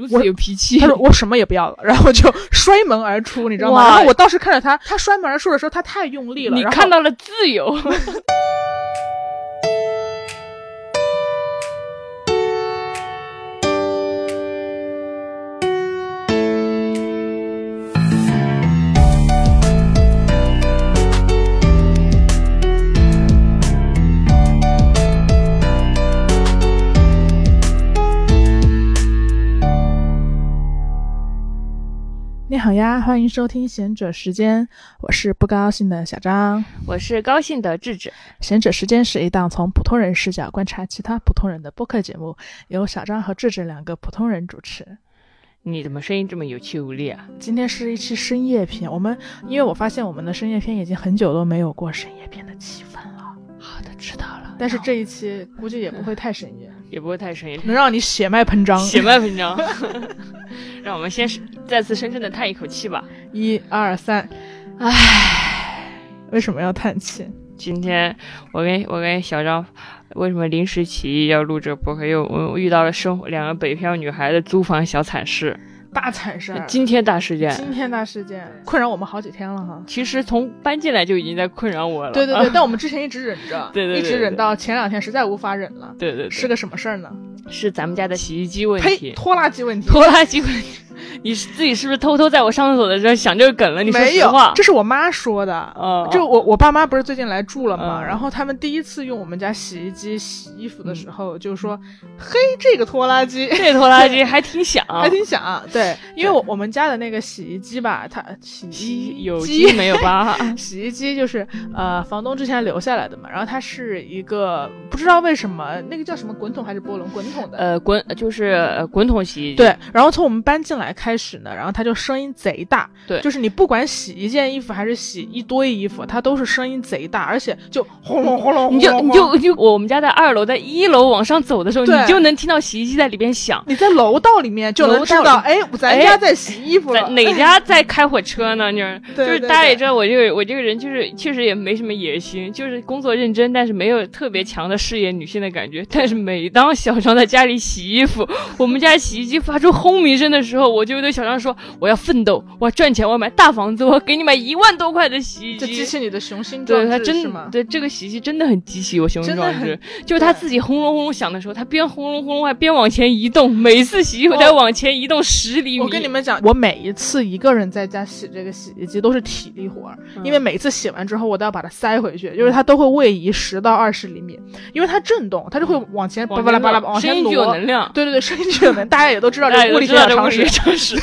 如此有脾气。他说我什么也不要了，然后就摔门而出，你知道吗？哇然后我当时看着他，他摔门而出的时候，他太用力了，你看到了自由。好呀，欢迎收听贤者时间，我是不高兴的小张。我是高兴的智智，贤者时间是一档从普通人视角观察其他普通人的播客节目，由小张和智智两个普通人主持。你怎么声音这么有气无力啊？今天是一期深夜篇，我们因为我发现我们的深夜篇已经很久都没有过深夜篇的气氛了，好的，知道了。但是这一期估计也不会太深夜，也不会太深夜，能让你血脉喷张。血脉喷张。让我们先是再次深深的叹一口气吧。一二三，唉，为什么要叹气？今天我跟我跟小张为什么临时起意要录这个播客？又我遇到了生活两个北漂女孩的租房小惨事，大惨事儿，惊天大事件。惊天大事件，困扰我们好几天了哈。其实从搬进来就已经在困扰我了。对对对，但我们之前一直忍着，对对对一直忍到前两天实在无法忍了。对对对，是个什么事儿呢？是咱们家的洗衣机问呸，题，拖拉机问题。拖拉机问题。你是自己是不是偷偷在我上厕所的时候想这个梗了？你说没有实话，这是我妈说的。哦，就我我爸妈不是最近来住了嘛，嗯然后他们第一次用我们家洗衣机洗衣服的时候，就说：“嘿，这个拖拉机 这拖拉机 还挺响，还挺响。”对，因为我我们家的那个洗衣机吧，它洗衣有机机没有吧？洗衣机就是呃房东之前留下来的嘛，然后它是一个不知道为什么那个叫什么滚筒还是波轮滚筒的，呃，滚就是呃滚筒洗衣机，对，然后从我们搬进来开始呢，然后它就声音贼大，对就是你不管洗一件衣服还是洗一堆衣服，它都是声音贼大，而且就轰隆轰隆，你就轰隆你就就我们家在二楼，在一楼往上走的时候，你就能听到洗衣机在里边响。你在楼道里面就能知道，哎，咱哎家在洗衣服哪家在开火车呢？就是对 就是大家也知道，我这个我这个人就是确实也没什么野心，就是工作认真，但是没有特别强的事业女性的感觉。但是每当小张在家里洗衣服，我们家洗衣机发出轰鸣声的时候，我就对小张说：“我要奋斗，我要赚钱，我要买大房子，我要给你买一万多块的洗衣机。”这激起你的雄心壮对他志是吗真？对这个洗衣机真的很激起我雄心壮志，就是他自己轰隆轰隆响的时候，他边轰隆轰隆还边往前移动，每次洗衣服都要往前移动十厘米。我跟你们讲，我每一次一个人在家洗这个洗衣机都是体力活儿，嗯因为每次洗完之后我都要把它塞回去，就是它都会位移十到二十厘米，因为它震动，它就会往前巴往拉巴拉往前声音具有。能量。对对对，声音具有能，大家也都知道这物理知道常识学。常识。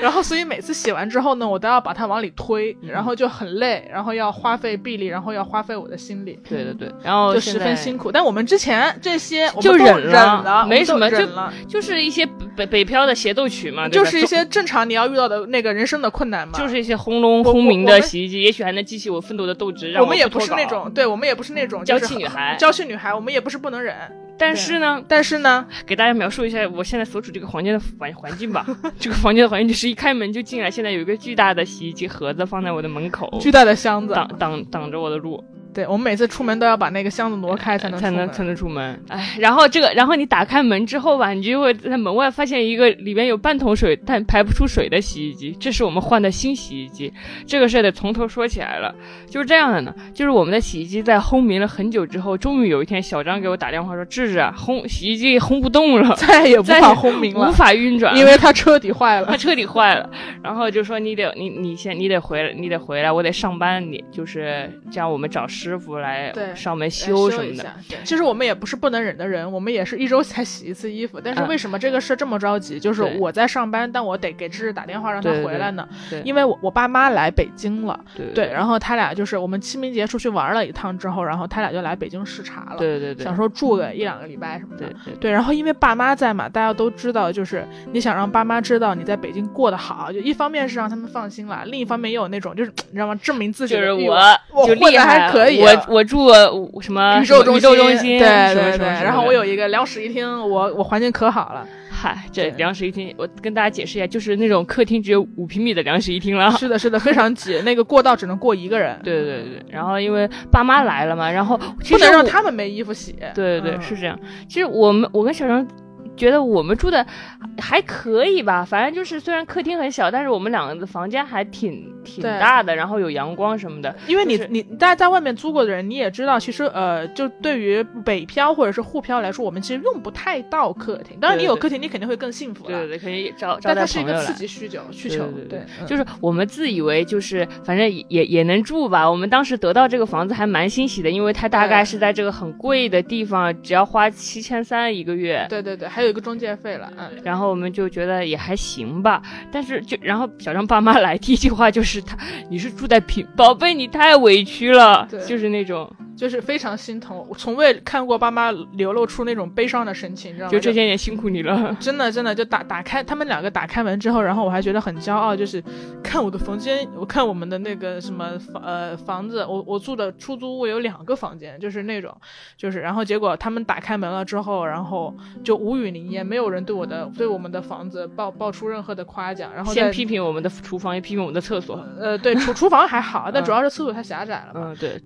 然后，所以每次洗完之后呢，我都要把它往里推，嗯然后就很累，然后要花费臂力，然后要花费我的心力，对对对，然后就十分辛苦。但我们之前这些我们就忍了了，没什么就就是一些北北漂的协奏曲嘛，就是一些正常你要遇到的那个人生的困难嘛。就是一些轰隆轰鸣的洗衣机，也许还能激起我奋斗的斗志，让我们也不是那种，对我们也不是那种娇气女孩娇气女孩，我们也不是不能忍。但是呢，但是呢，给大家描述一下我现在所处这个房间的环 环境吧。这个房间的环境就是一开门就进来，现在有一个巨大的洗衣机盒子放在我的门口，巨大的箱子，挡挡挡着我的路，对我们每次出门都要把那个箱子挪开才能才能才能出门。哎，然后这个，然后你打开门之后吧，你就会在门外发现一个里边有半桶水但排不出水的洗衣机，这是我们换的新洗衣机。这个事儿得从头说起来了，就是这样的呢，就是我们的洗衣机在轰鸣了很久之后，终于有一天小张给我打电话说：“智智啊，轰洗衣机轰不动了，再也无法轰鸣了无，法运转，因为它彻底坏了。它彻底坏了，然后就说你得你你先你得回来，你得回来，我得上班，你就是这样，我们找师傅来对上门修什么的。其实我们也不是不能忍的人，我们也是一周才洗一次衣服。但是嗯为什么这个事这么着急？就是我在上班，但我得给芝芝打电话让她回来呢。对因为我我爸妈来北京了，对对，然后他俩就是我们清明节出去玩了一趟之后，然后他俩就来北京视察了，对对对想说住个一两个礼拜什么的对。然后因为爸妈在嘛，大家都知道，就是你想让爸妈知道你在北京过得好，就一方面是让他们放心了，另一方面也有那种就是你知道吗，证明自己就是我我就混得厉害，还可以我我住什么宇宙中宇宙中心，对对对，然后我有一个两室一厅，我我环境可好了。嗨，这两室一厅，我跟大家解释一下，就是那种客厅只有五平米的两室一厅了。是的，是的，非常挤，那个过道只能过一个人，对对对，然后因为爸妈来了嘛，然后不能让他们没衣服洗。对对对，嗯是这样。其实我们我跟小张觉得我们住的还可以吧，反正就是虽然客厅很小，但是我们两个的房间还挺挺大的，然后有阳光什么的。因为你、就是你大家在外面租过的人，你也知道，其实呃，就对于北漂或者是沪漂来说，我们其实用不太到客厅。当然，你有客厅，你肯定会更幸福了。对对对，可以招招但待朋友来它是一个刺。激需求需求，对对对嗯就是我们自以为就是反正也也也能住吧。我们当时得到这个房子还蛮欣喜的，因为它大概是在这个很贵的地方，只要花七千三一个月。对对对，还有一个中介费了，嗯。然后我们就觉得也还行吧，但是就然后小张爸妈来第一句话就是他你是住在平宝贝你太委屈了对，就是那种就是非常心疼，我从未看过爸妈流露出那种悲伤的神情，你知道吗？就这些年辛苦你了。真的真的就打打开他们两个打开门之后，然后我还觉得很骄傲，就是看我的房间，我看我们的那个什么房呃房子，我我住的出租屋有两个房间，就是那种，就是然后结果他们打开门了之后，然后就无语凝噎，没有人对我的对我们的房子爆爆出任何的夸奖，然后先批评我们的厨房，也批评我们的厕所。呃对厨厨房还好，但嗯主要是厕所太狭窄了嘛，嗯，对。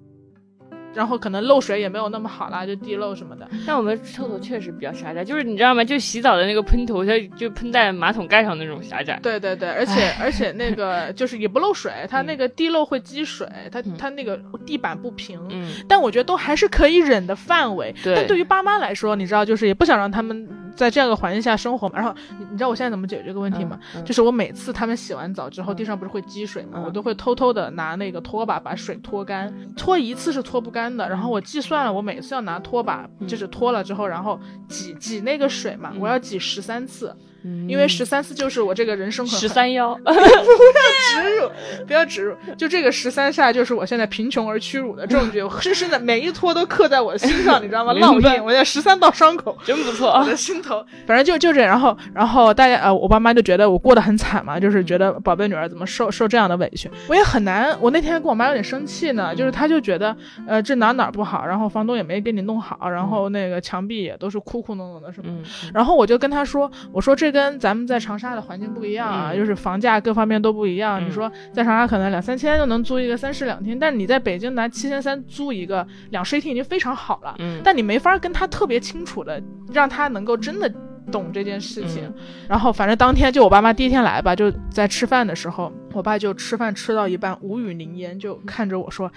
然后可能漏水也没有那么好啦，就地漏什么的。但我们厕所确实比较狭窄，就是你知道吗？就洗澡的那个喷头，它就喷在马桶盖上那种狭窄。对对对，而且而且那个 就是也不漏水，它那个地漏会积水，它嗯它那个地板不平，嗯，但我觉得都还是可以忍的范围。对但对于爸妈来说，你知道，就是也不想让他们在这样一个环境下生活嘛。然后你你知道我现在怎么解决这个问题吗？就是我每次他们洗完澡之后，嗯地上不是会积水吗？嗯我都会偷偷的拿那个拖把把水拖干，拖一次是拖不干的。然后我计算了，我每次要拿拖把，嗯就是拖了之后，然后挤挤那个水嘛，嗯我要挤十三次，嗯因为十三四就是我这个人生很十三幺，不要植入，不要植入，就这个十三下就是我现在贫穷而屈辱的证据，深深的每一拖都刻在我心上，你知道吗？烙印，我在十三道伤口。真不错我的心头，反正就就这样，然后然后大家呃，我爸妈就觉得我过得很惨嘛，就是觉得宝贝女儿怎么受受这样的委屈，我也很难。我那天跟我妈有点生气呢，就是她就觉得呃这哪哪不好，然后房东也没给你弄好，然后那个墙壁也都是哭哭弄弄的什么嗯，然后我就跟她说：“我说这跟咱们在长沙的环境不一样啊，嗯就是房价各方面都不一样。嗯你说在长沙可能两三千就能租一个三室两厅，但你在北京拿七千三租一个两室一厅已经非常好了。嗯，但你没法跟他特别清楚的让他能够真的懂这件事情。嗯然后反正当天就我爸妈第一天来吧，就在吃饭的时候，我爸就吃饭吃到一半无语凝噎，就看着我说：“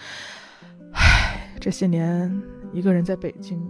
唉，这些年一个人在北京，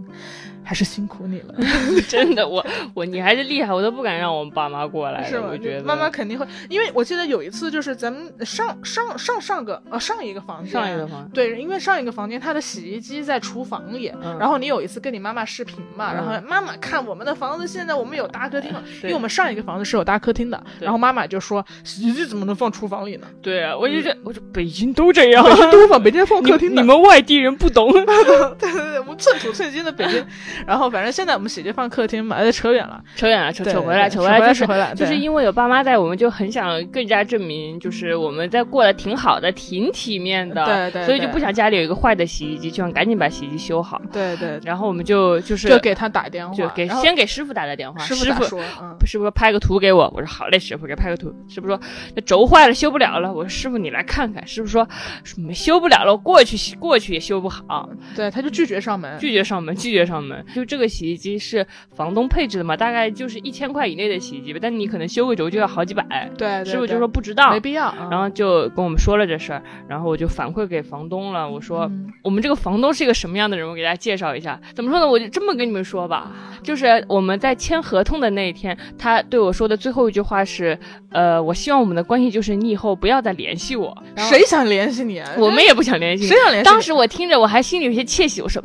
还是辛苦你了。”真的，我我你还是厉害，我都不敢让我们爸妈过来，是吗？我觉得妈妈肯定会，因为我记得有一次就是咱们上上上上个呃上一个房间，上一个房，对，因为上一个房间它的洗衣机在厨房里，嗯然后你有一次跟你妈妈视频嘛，嗯然后妈妈看我们的房子现在我们有大客厅了，因为我们上一个房子是有大客厅的，然后妈妈就说洗衣机怎么能放厨房里呢？对啊，我就觉得，我说北京都这样，北京都放北京放你客厅的你，们外地人不懂，对对对，我们寸土寸金的北京，然后反正现在我们洗衣机放客厅嘛，呃扯远了，扯远了，扯对扯回来，扯回来，就是扯回来，就是因为有爸妈在，我们就很想更加证明，就是我们在过得挺好的，挺体面的，对对对所以就不想家里有一个坏的洗衣机，就想赶紧把洗衣机修好。对对，然后我们就就是就给他打电话，就给先给师傅打的电话，师傅师傅说，嗯。师傅说拍个图给我，我说好嘞，师傅给拍个图。师傅说那轴坏了修不了了，我说师傅你来看看。师傅说没修不了了，我过去过去也修不好，对，他就拒绝上门。拒绝上门，拒绝上门。就这个洗衣机是房东配置的嘛，大概就是一千块以内的洗衣机吧，但你可能修个轴就要好几百。对，对师傅就说不知道没，必要。嗯然后就跟我们说了这事儿，然后我就反馈给房东了，我说。嗯我们这个房东是一个什么样的人？我给大家介绍一下。怎么说呢？我就这么跟你们说吧，就是我们在签合同的那一天，他对我说的最后一句话是：呃，我希望我们的关系就是你以后不要再联系我。谁想联系你啊？我们也不想联系你谁。想联系你？当时我听着，我还心里有些窃喜，我说。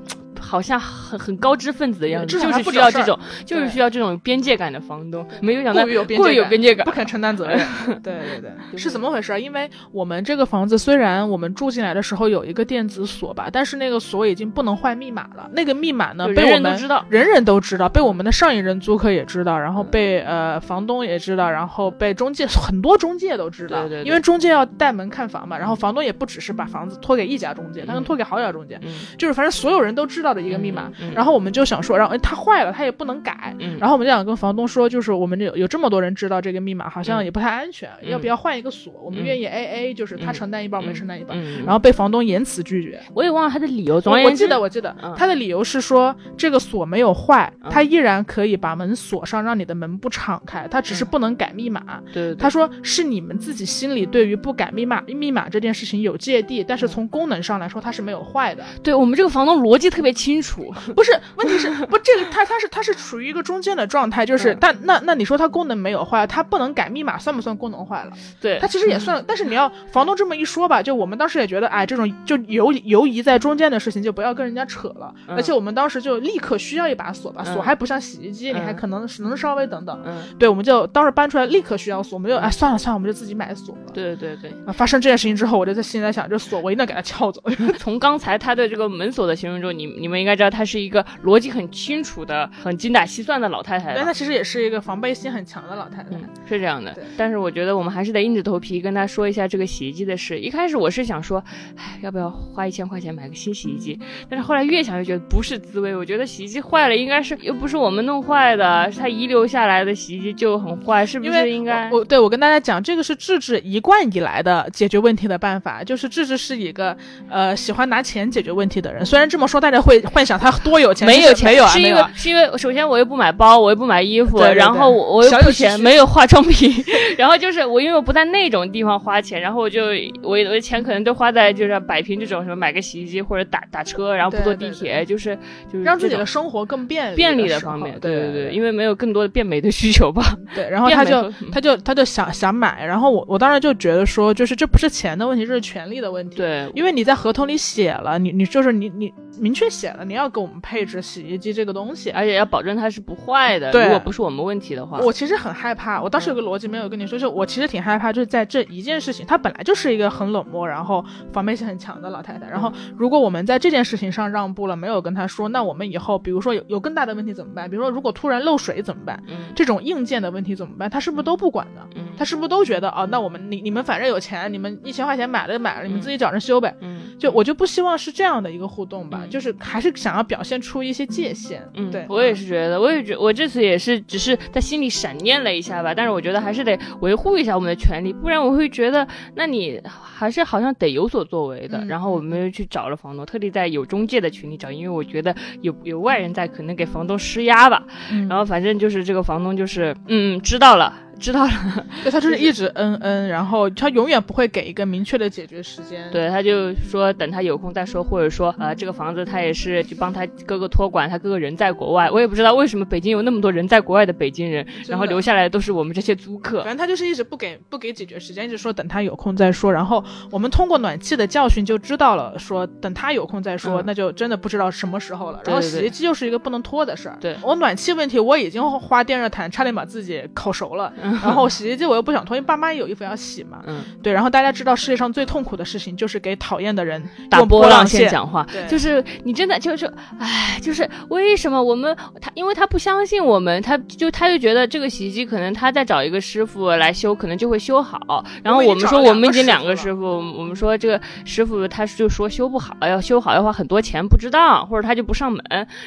好像很很高知分子的样子，就是需要这种，就是需要这种边界感的房东。没有想到过于有边界感。不，肯承担责任。对对 对，是怎么回事？因为我们这个房子虽然我们住进来的时候有一个电子锁吧，但是那个锁已经不能换密码了。那个密码呢，被我们人都知道。人人都知道，被我们的上一任租客也知道，然后被呃房东也知道，然后被中介很多中介都知道，对对对。因为中介要带门看房嘛，然后房东也不只是把房子托给一家中介，他能嗯托给好几家中介，嗯，就是反正所有人都知道的一个密码，嗯嗯然后我们就想说，然后哎它坏了，它也不能改，嗯然后我们就想跟房东说，就是我们有有这么多人知道这个密码，好像嗯也不太安全，嗯要不要换一个锁？我们嗯愿意 A A，就是他嗯承担一半，我们嗯承担一半。嗯，然后被房东严词拒绝。我也忘了他的理由。总而我言之，记得我记得嗯他的理由是说这个锁没有坏，嗯他依然可以把门锁上，让你的门不敞开，他只是嗯不能改密码。对对对，他说是你们自己心里对于不改密码密码这件事情有芥蒂，但是从功能上来说它是没有坏的。对我们这个房东逻辑特别清楚。不是，问题是不这个它它是它是处于一个中间的状态，就是、嗯但那那你说它功能没有坏，它不能改密码算不算功能坏了？对它其实也算，但是你要房东这么一说吧，就我们当时也觉得，哎，这种就游游移在中间的事情就不要跟人家扯了。嗯而且我们当时就立刻需要一把锁吧，嗯锁还不像洗衣机，你还嗯可能能稍微等等。嗯，对，我们就当时搬出来立刻需要锁，我们就哎算了算了，我们就自己买锁了。对对对。啊，发生这件事情之后，我就在心里在想，这锁我一定要给它撬走。从刚才他的这个门锁的形容中，你你们应该知道，她是一个逻辑很清楚的、很精打细算的老太太吧。但她其实也是一个防备心很强的老太太。嗯，是这样的对。但是我觉得我们还是得硬着头皮跟她说一下这个洗衣机的事。一开始我是想说，唉，要不要花一千块钱买个新洗衣机？但是后来越想越觉得不是滋味。我觉得洗衣机坏了，应该是又不是我们弄坏的，是她遗留下来的洗衣机就很坏，是不是应该？我我对我跟大家讲，这个是智智一贯以来的解决问题的办法，就是智智是一个呃喜欢拿钱解决问题的人。虽然这么说，大家会幻想他多有钱，没有钱，没有啊，是因。为是因为首先我又不买包，我又不买衣服，对对对。然后我我又不钱，没有化妆品，然后就是我因为我不在那种地方花钱，然后我就我我的钱可能都花在就是摆平这种什么买个洗衣机或者打打车，然后不坐地铁，就是就是让自己的生活更便利便利的方面，对对对，因为没有更多的变美的需求吧。对，然后他就他就他就想想买，然后我我当时就觉得说，就是这不是钱的问题，这是权利的问题。对，因为你在合同里写了，你你就是你你明确写了，你要给我们配置洗衣机这个东西。而且要保证它是不坏的，对如果不是我们问题的话，我其实很害怕，我当时有个逻辑没有跟你说，就我其实挺害怕，就是在这一件事情，她本来就是一个很冷漠，然后防备心很强的老太太。然后如果我们在这件事情上让步了，没有跟她说，那我们以后比如说有有更大的问题怎么办？比如说如果突然漏水怎么办？嗯这种硬件的问题怎么办？她是不是都不管呢？嗯她是不是都觉得哦，那我们你你们反正有钱，你们一千块钱买了就买了，你们自己找人修呗。嗯，就我就不希望是这样的一个互动吧，嗯就是还是想要表现出一些界限。嗯，对，我也是觉得，我也觉我这次也是只是在心里闪念了一下吧，但是我觉得还是得维护一下我们的权利，不然我会觉得，那你还是好像得有所作为的。嗯然后我们又去找了房东，特地在有中介的群里找，因为我觉得有有外人在，可能给房东施压吧。嗯然后反正就是这个房东就是，嗯，知道了，知道了。对他就是一直嗯嗯，然后他永远不会给一个明确的解决时间。对，他就说等他有空再说，或者说呃，这个房子他也是去帮他哥哥托管，他哥哥人在国外，我也不知道为什么北京有那么多人在国外的北京人，然后留下来的都是我们这些租客反。正他就是一直不给不给解决时间，一直说等他有空再说。然后我们通过暖气的教训就知道了，说等他有空再说，嗯那就真的不知道什么时候了。然后洗衣机又是一个不能拖的事儿。对我暖气问题我已经花电热毯差点把自己烤熟了，嗯然后洗衣机我又不想拖，因为爸妈也有衣服要洗嘛。嗯，对，然后大家知道世界上最痛苦的事情就是给讨厌的人打波浪线线讲话对，就是你真的就是，唉，就是为什么我们他，因为他不相信我们，他就他就觉得这个洗衣机可能他再找一个师傅来修，可能就会修好。然后我们说我们已经两个师傅，我们说这个师傅他就说修不好，要修好要花很多钱，不知道，或者他就不上门，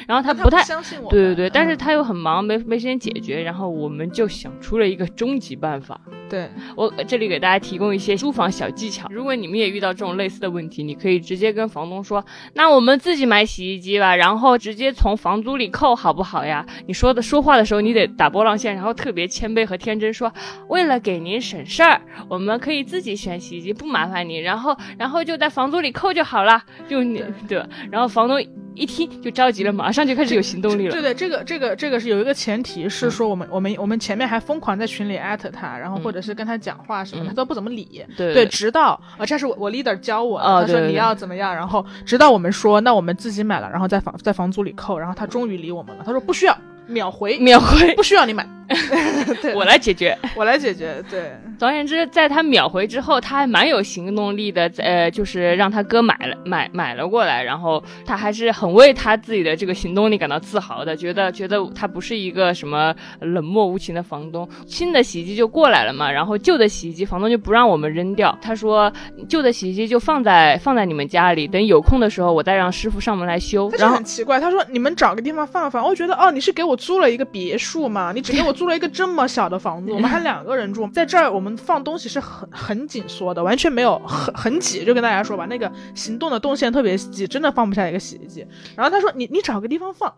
然后他不太。相信我们。对对对，但是嗯他又很忙，没没时间解决，然后我们就想出了一个终极办法。对我这里给大家提供一些租房小技巧。如果你们也遇到这种类似的问题，你可以直接跟房东说：“那我们自己买洗衣机吧，然后直接从房租里扣，好不好呀？”你说的说话的时候，你得打波浪线，然后特别谦卑和天真说：“为了给您省事儿，我们可以自己选洗衣机，不麻烦你。然后，然后就在房租里扣就好了。就你对吧，然后房东一听就着急了，马上就开始有行动力了对。对，这个这个这个是有一个前提是说我们、我们我们前面还疯狂在群里艾特他，然后或者是跟他讲话什么，嗯他都不怎么理。对对，直到啊，这是我我 leader 教我的，他说你要怎么样，然后直到我们说那我们自己买了，然后在房在房租里扣，然后他终于理我们了，他说不需要，秒回，秒回。不需要你买。对我来解决。我来解决。对，总而言之，在他秒回之后，他还蛮有行动力的，呃，就是让他哥买了买买了过来，然后他还是很为他自己的这个行动力感到自豪的，觉得觉得他不是一个什么冷漠无情的房东。新的洗衣机就过来了嘛，然后旧的洗衣机房东就不让我们扔掉，他说旧的洗衣机就放在放在你们家里，等有空的时候我再让师傅上门来修。他就然后很奇怪，他说你们找个地方放放。我觉得哦，你是给我租了一个别墅嘛？你只给我租了一个这么小的房子，我们还两个人住，在这儿我们放东西是很很紧缩的，完全没有很很挤。就跟大家说吧，那个行动的动线特别挤，真的放不下一个洗衣机。然后他说你你找个 地方放，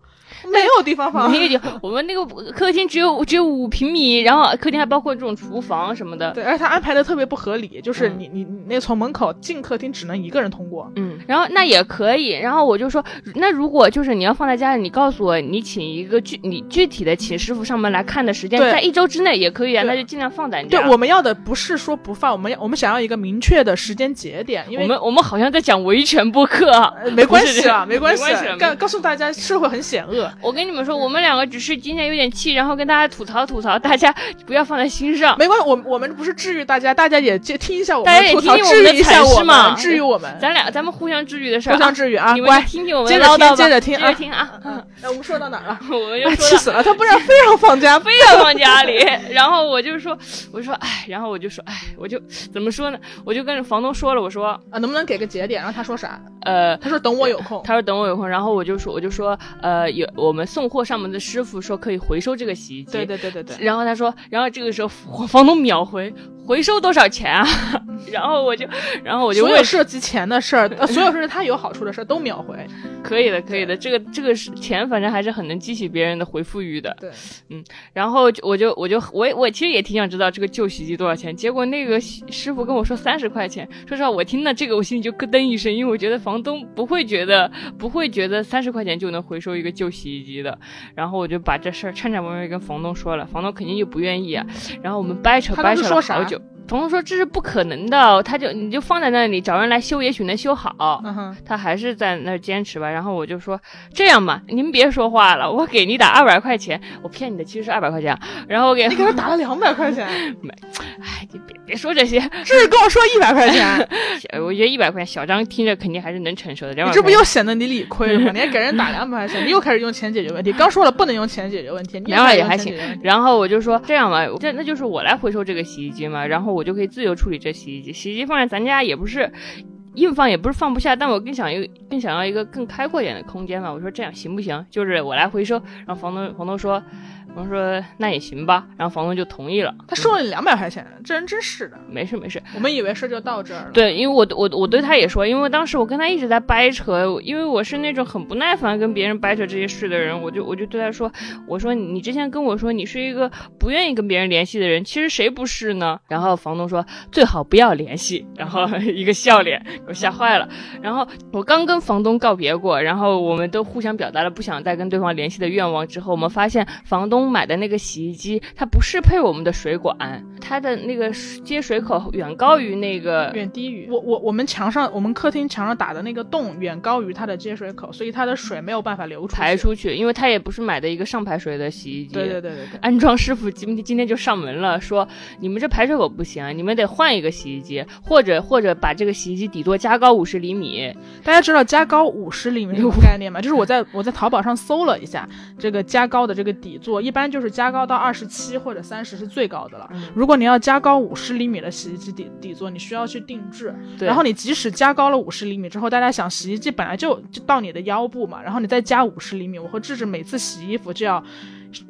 没有地方放。我们那个客厅只有只有五平米，然后客厅还包括这种厨房什么的。对，而且他安排的特别不合理，就是嗯你你你那从门口进客厅只能一个人通过。嗯，然后那也可以，然后我就说，那如果就是你要放在家里，你告诉我，你请一个具你具体的请师傅上门来看的时间，在一周之内也可以啊，那就尽量放在你对。，我们要的不是说不放，我们要我们想要一个明确的时间节点，因为我们我们好像在讲维权播客啊。呃没关系啊，没关系告告诉大家社会很险恶。我跟你们说，我们两个只是今天有点气，然后跟大家吐槽吐槽，大家不要放在心上。没关系，我我们不是治愈大家，大家也接听一下我大家也们吐槽，治愈一下我嘛们，治愈我们，咱俩咱们互相治愈的事儿、互相治愈啊，你们。听听我们接着听的唠叨吧，接着听啊接着听啊。嗯，哎我们说到哪儿了？我们就哎，说到气死了！他不然非要放假，非要放家里，然后我就说，我就说，哎，然后我就说，哎，我就怎么说呢？我就跟房东说了，我说，啊，能不能给个节点？然后他说啥？呃，他说等我有空。他说等我有空，然后我就说，我就说，呃，有我们送货上门的师傅说可以回收这个洗衣机，对对对对对，然后他说，然后这个时候房房东秒回，回收多少钱啊？然后我就，然后我就所问有涉及钱的事儿，呃，所有是他有好处的事儿都秒回。可以的，可以的，这个这个是钱，反正还是很能激起别人的回复欲的。对，嗯然后我就我就我我其实也挺想知道这个旧洗衣机多少钱，结果那个师傅跟我说三十块钱。说实话，我听到这个我心里就咯噔一声，因为我觉得房东不会觉得不会觉得三十块钱就能回收一个旧洗衣机的。然后我就把这事儿颤颤巍巍跟房东说了，房东肯定就不愿意啊。然后我们掰扯掰扯了好久。房东说这是不可能的，他就你就放在那里找人来修，也许能修好。嗯哼，他还是在那儿坚持吧。然后我就说这样吧，您别说话了，我给你打二百块钱，我骗你的，其实是二百块钱啊。然后我给你给他 打了两百块钱，没哎，你别别说这些，这是跟我说一百块钱，我觉得一百块钱小张听着肯定还是能承受的。两你这不又显得你理亏了吗？你还给人打两百块钱，你又开始用钱解决问题。刚说了不能用钱解决问题，你两百也还行。然后我就说这样吧，这那就是我来回收这个洗衣机嘛，然后我就可以自由处理这洗衣机。洗衣机放在咱家也不是硬放，也不是放不下，但我更想一个更想要一个更开阔一点的空间嘛。我说这样行不行？就是我来回收。然后房东房东说，房东说那也行吧。然后房东就同意了。他收了你两百块钱，这人真是的。没事没事，我们以为事就到这儿了。对，因为我我我对他也说，因为当时我跟他一直在掰扯，因为我是那种很不耐烦跟别人掰扯这些事的人，我就我就对他说，我说你之前跟我说你是一个不愿意跟别人联系的人，其实谁不是呢？然后房东说最好不要联系，然后 一个笑脸，给我吓坏了。然后我刚跟房东告别过，然后我们都互相表达了不想再跟对方联系的愿望之后，我们发现房东买的那个洗衣机它不适配我们的水管，它的那个接水口远高于那个远低于我我我们墙上我们客厅墙上打的那个洞远高于它的接水口，所以它的水没有办法流出去。排出去，因为它也不是买的一个上排水的洗衣机。对对对对对。安装师傅今天今天就上门了，说你们这排水口不行，你们得换一个洗衣机，或者或者把这个洗衣机底座加高五十厘米。大家知道加高五十厘米这个 概念吗？就是我在我在淘宝上搜了一下，这个加高的这个底座，一般就是加高到二十七或者三十是最高的了。嗯如果你要加高五十厘米的洗衣机底底座，你需要去定制。对，然后你即使加高了五十厘米之后，大家想洗衣机本来就就到你的腰部嘛，然后你再加五十厘米，我和智智每次洗衣服就要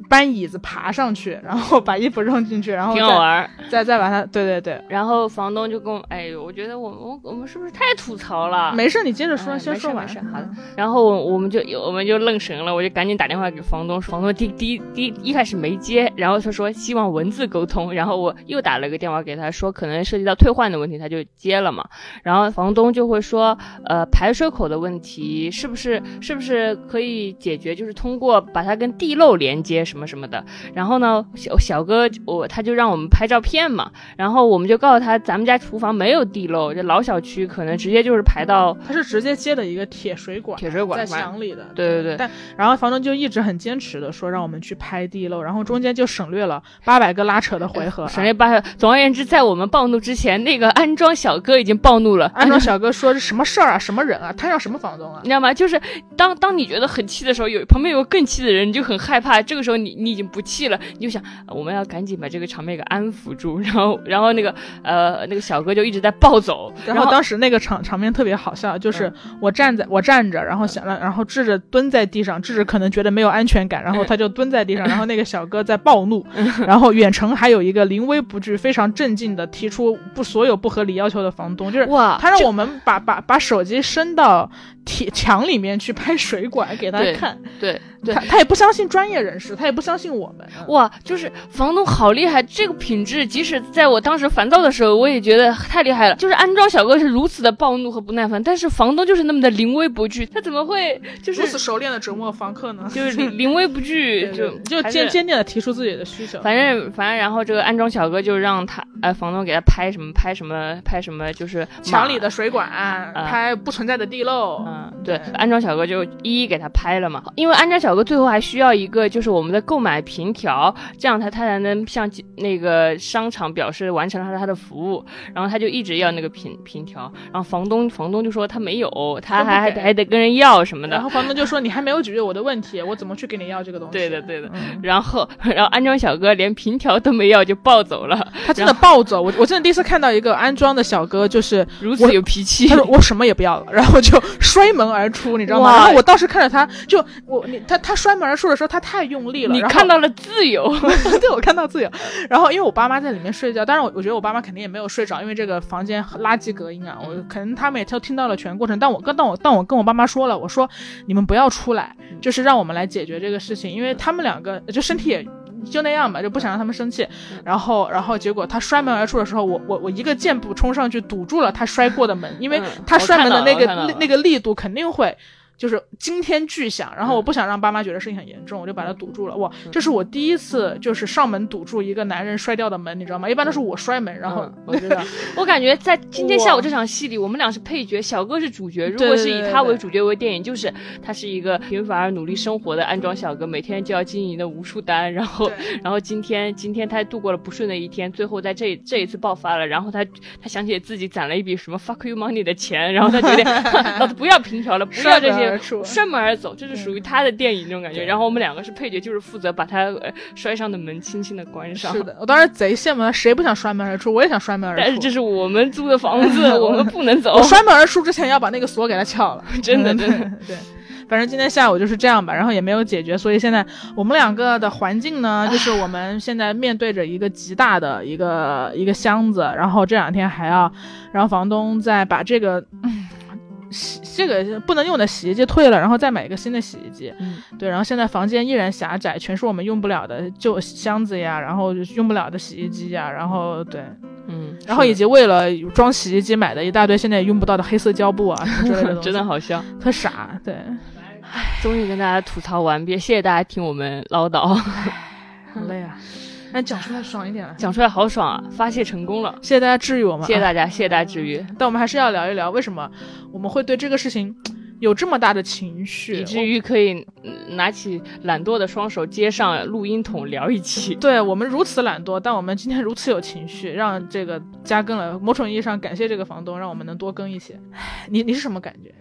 搬椅子爬上去，然后把衣服扔进去，然后再挺好玩儿。再再把它，对对对，然后房东就跟我，哎呦，我觉得我我我们是不是太吐槽了？没事，你接着说，哎先说完。没事没事好的然后我我们就我们就愣神了，我就赶紧打电话给房东，房东第第第一开始没接，然后他说希望文字沟通，然后我又打了个电话给他说可能涉及到退换的问题，他就接了嘛。然后房东就会说，呃，排水口的问题是不是是不是可以解决，就是通过把它跟地漏连接什么什么的。然后呢，小小哥我他就让我们拍照片嘛，然后我们就告诉他，咱们家厨房没有地漏，这老小区可能直接就是排到他是直接接的一个铁水管，铁水管在墙里的。对对对。但然后房东就一直很坚持的说让我们去拍地漏，然后中间就省略了八百个拉扯的回合。省略八。总而言之，在我们暴怒之前，那个安装小哥已经暴怒了。安装小哥说是什么事儿啊？什么人啊？他要什么房东啊？你知道吗？就是当当你觉得很气的时候，有旁边有个更气的人，你就很害怕。这个时候你你已经不气了，你就想我们要赶紧把这个场面给安抚住。然后然后那个呃那个小哥就一直在暴走。然后当时那个场场面特别好笑，就是我站在我站着，然后想了然后智智蹲在地上，智智可能觉得没有安全感，然后他就蹲在地上，然后那个小哥在暴怒，然后远程还有一个临危不惧、非常镇静的提出不所有不合理要求的房东，就是哇，他让我们把把把手机伸到。铁 墙里面去拍水管给他看，对，他他也不相信专业人士，他也不相信我们。哇，就是房东好厉害，这个品质，即使在我当时烦躁的时候，我也觉得太厉害了。就是安装小哥是如此的暴怒和不耐烦，但是房东就是那么的临危不惧，他怎么会 就是如此熟练的折磨房客呢？就是临 临危不惧，就就坚坚定的提出自己的需求。反正反正，然后这个安装小哥就让他呃房东给他拍什么拍什么拍什么，就是墙里的水管，拍不存在的地漏。嗯，对，安装小哥就一一给他拍了嘛。因为安装小哥最后还需要一个，就是我们的购买凭条，这样他他才能向那个商场表示完成了他他的服务。然后他就一直要那个凭凭条，然后房东房东就说他没有，他还还还得跟人要什么的。然后房东就说你还没有解决我的问题，我怎么去给你要这个东西？对的对的。然后然后安装小哥连凭条都没要就暴走了，他真的暴走。我我真的第一次看到一个安装的小哥就是如此有脾气。他说我什么也不要了，然后就摔门而出，你知道吗？然后我当时看着他，就我你他他摔门而出的时候，他太用力了。你看到了自由，对我看到自由。然后因为我爸妈在里面睡觉，当然我我觉得我爸妈肯定也没有睡着，因为这个房间垃圾隔音啊，我可能他们也都听到了全过程。但我跟但我但我跟我爸妈说了，我说你们不要出来，就是让我们来解决这个事情，因为他们两个就身体也。就那样吧，就不想让他们生气。然后，然后结果他摔门而出的时候，我我我一个箭步冲上去堵住了他摔过的门，因为他摔门的那个那个力度肯定会。就是惊天巨响，然后我不想让爸妈觉得事情很严重，我就把它堵住了。哇，这是我第一次就是上门堵住一个男人摔掉的门，你知道吗？一般都是我摔门，然后我觉得，我感觉在今天下午这场戏里，我们俩是配角，小哥是主角。如果是以他为主角为电影，就是他是一个平凡而努力生活的安装小哥，每天就要经营的无数单，然后，然后今天今天他度过了不顺的一天，最后在这这一次爆发了，然后他他想起自己攒了一笔什么 fuck you money 的钱，然后他决定 老子不要平条了，不要这些。摔门而走，这是属于他的电影那种感觉。然后我们两个是配角，就是负责把他摔上的门轻轻的关上。是的，我当时贼羡慕他，谁不想摔门而出？我也想摔门而出。但是这是我们租的房子，我们不能走。我摔门而出之前要把那个锁给他撬了，真的，真的。对，反正今天下午就是这样吧，然后也没有解决，所以现在我们两个的环境呢，就是我们现在面对着一个极大的一个一个箱子，然后这两天还要让房东再把这个。洗这个不能用的洗衣机退了，然后再买一个新的洗衣机。嗯，对，然后现在房间依然狭窄，全是我们用不了的旧箱子呀，然后用不了的洗衣机呀，然后对，嗯，然后以及为了装洗衣机买的一大堆现在也用不到的黑色胶布啊之类的 真的好笑，特傻。对，唉，终于跟大家吐槽完毕，谢谢大家听我们唠叨，好累啊。哎，讲出来爽一点，讲出来好爽啊！发泄成功了，谢谢大家治愈我们，谢谢大家，谢谢大家治愈。但我们还是要聊一聊，为什么我们会对这个事情有这么大的情绪，以至于可以拿起懒惰的双手接上录音筒聊一期。对我们如此懒惰，但我们今天如此有情绪，让这个加更了。某种意义上，感谢这个房东，让我们能多更一些。你你是什么感觉？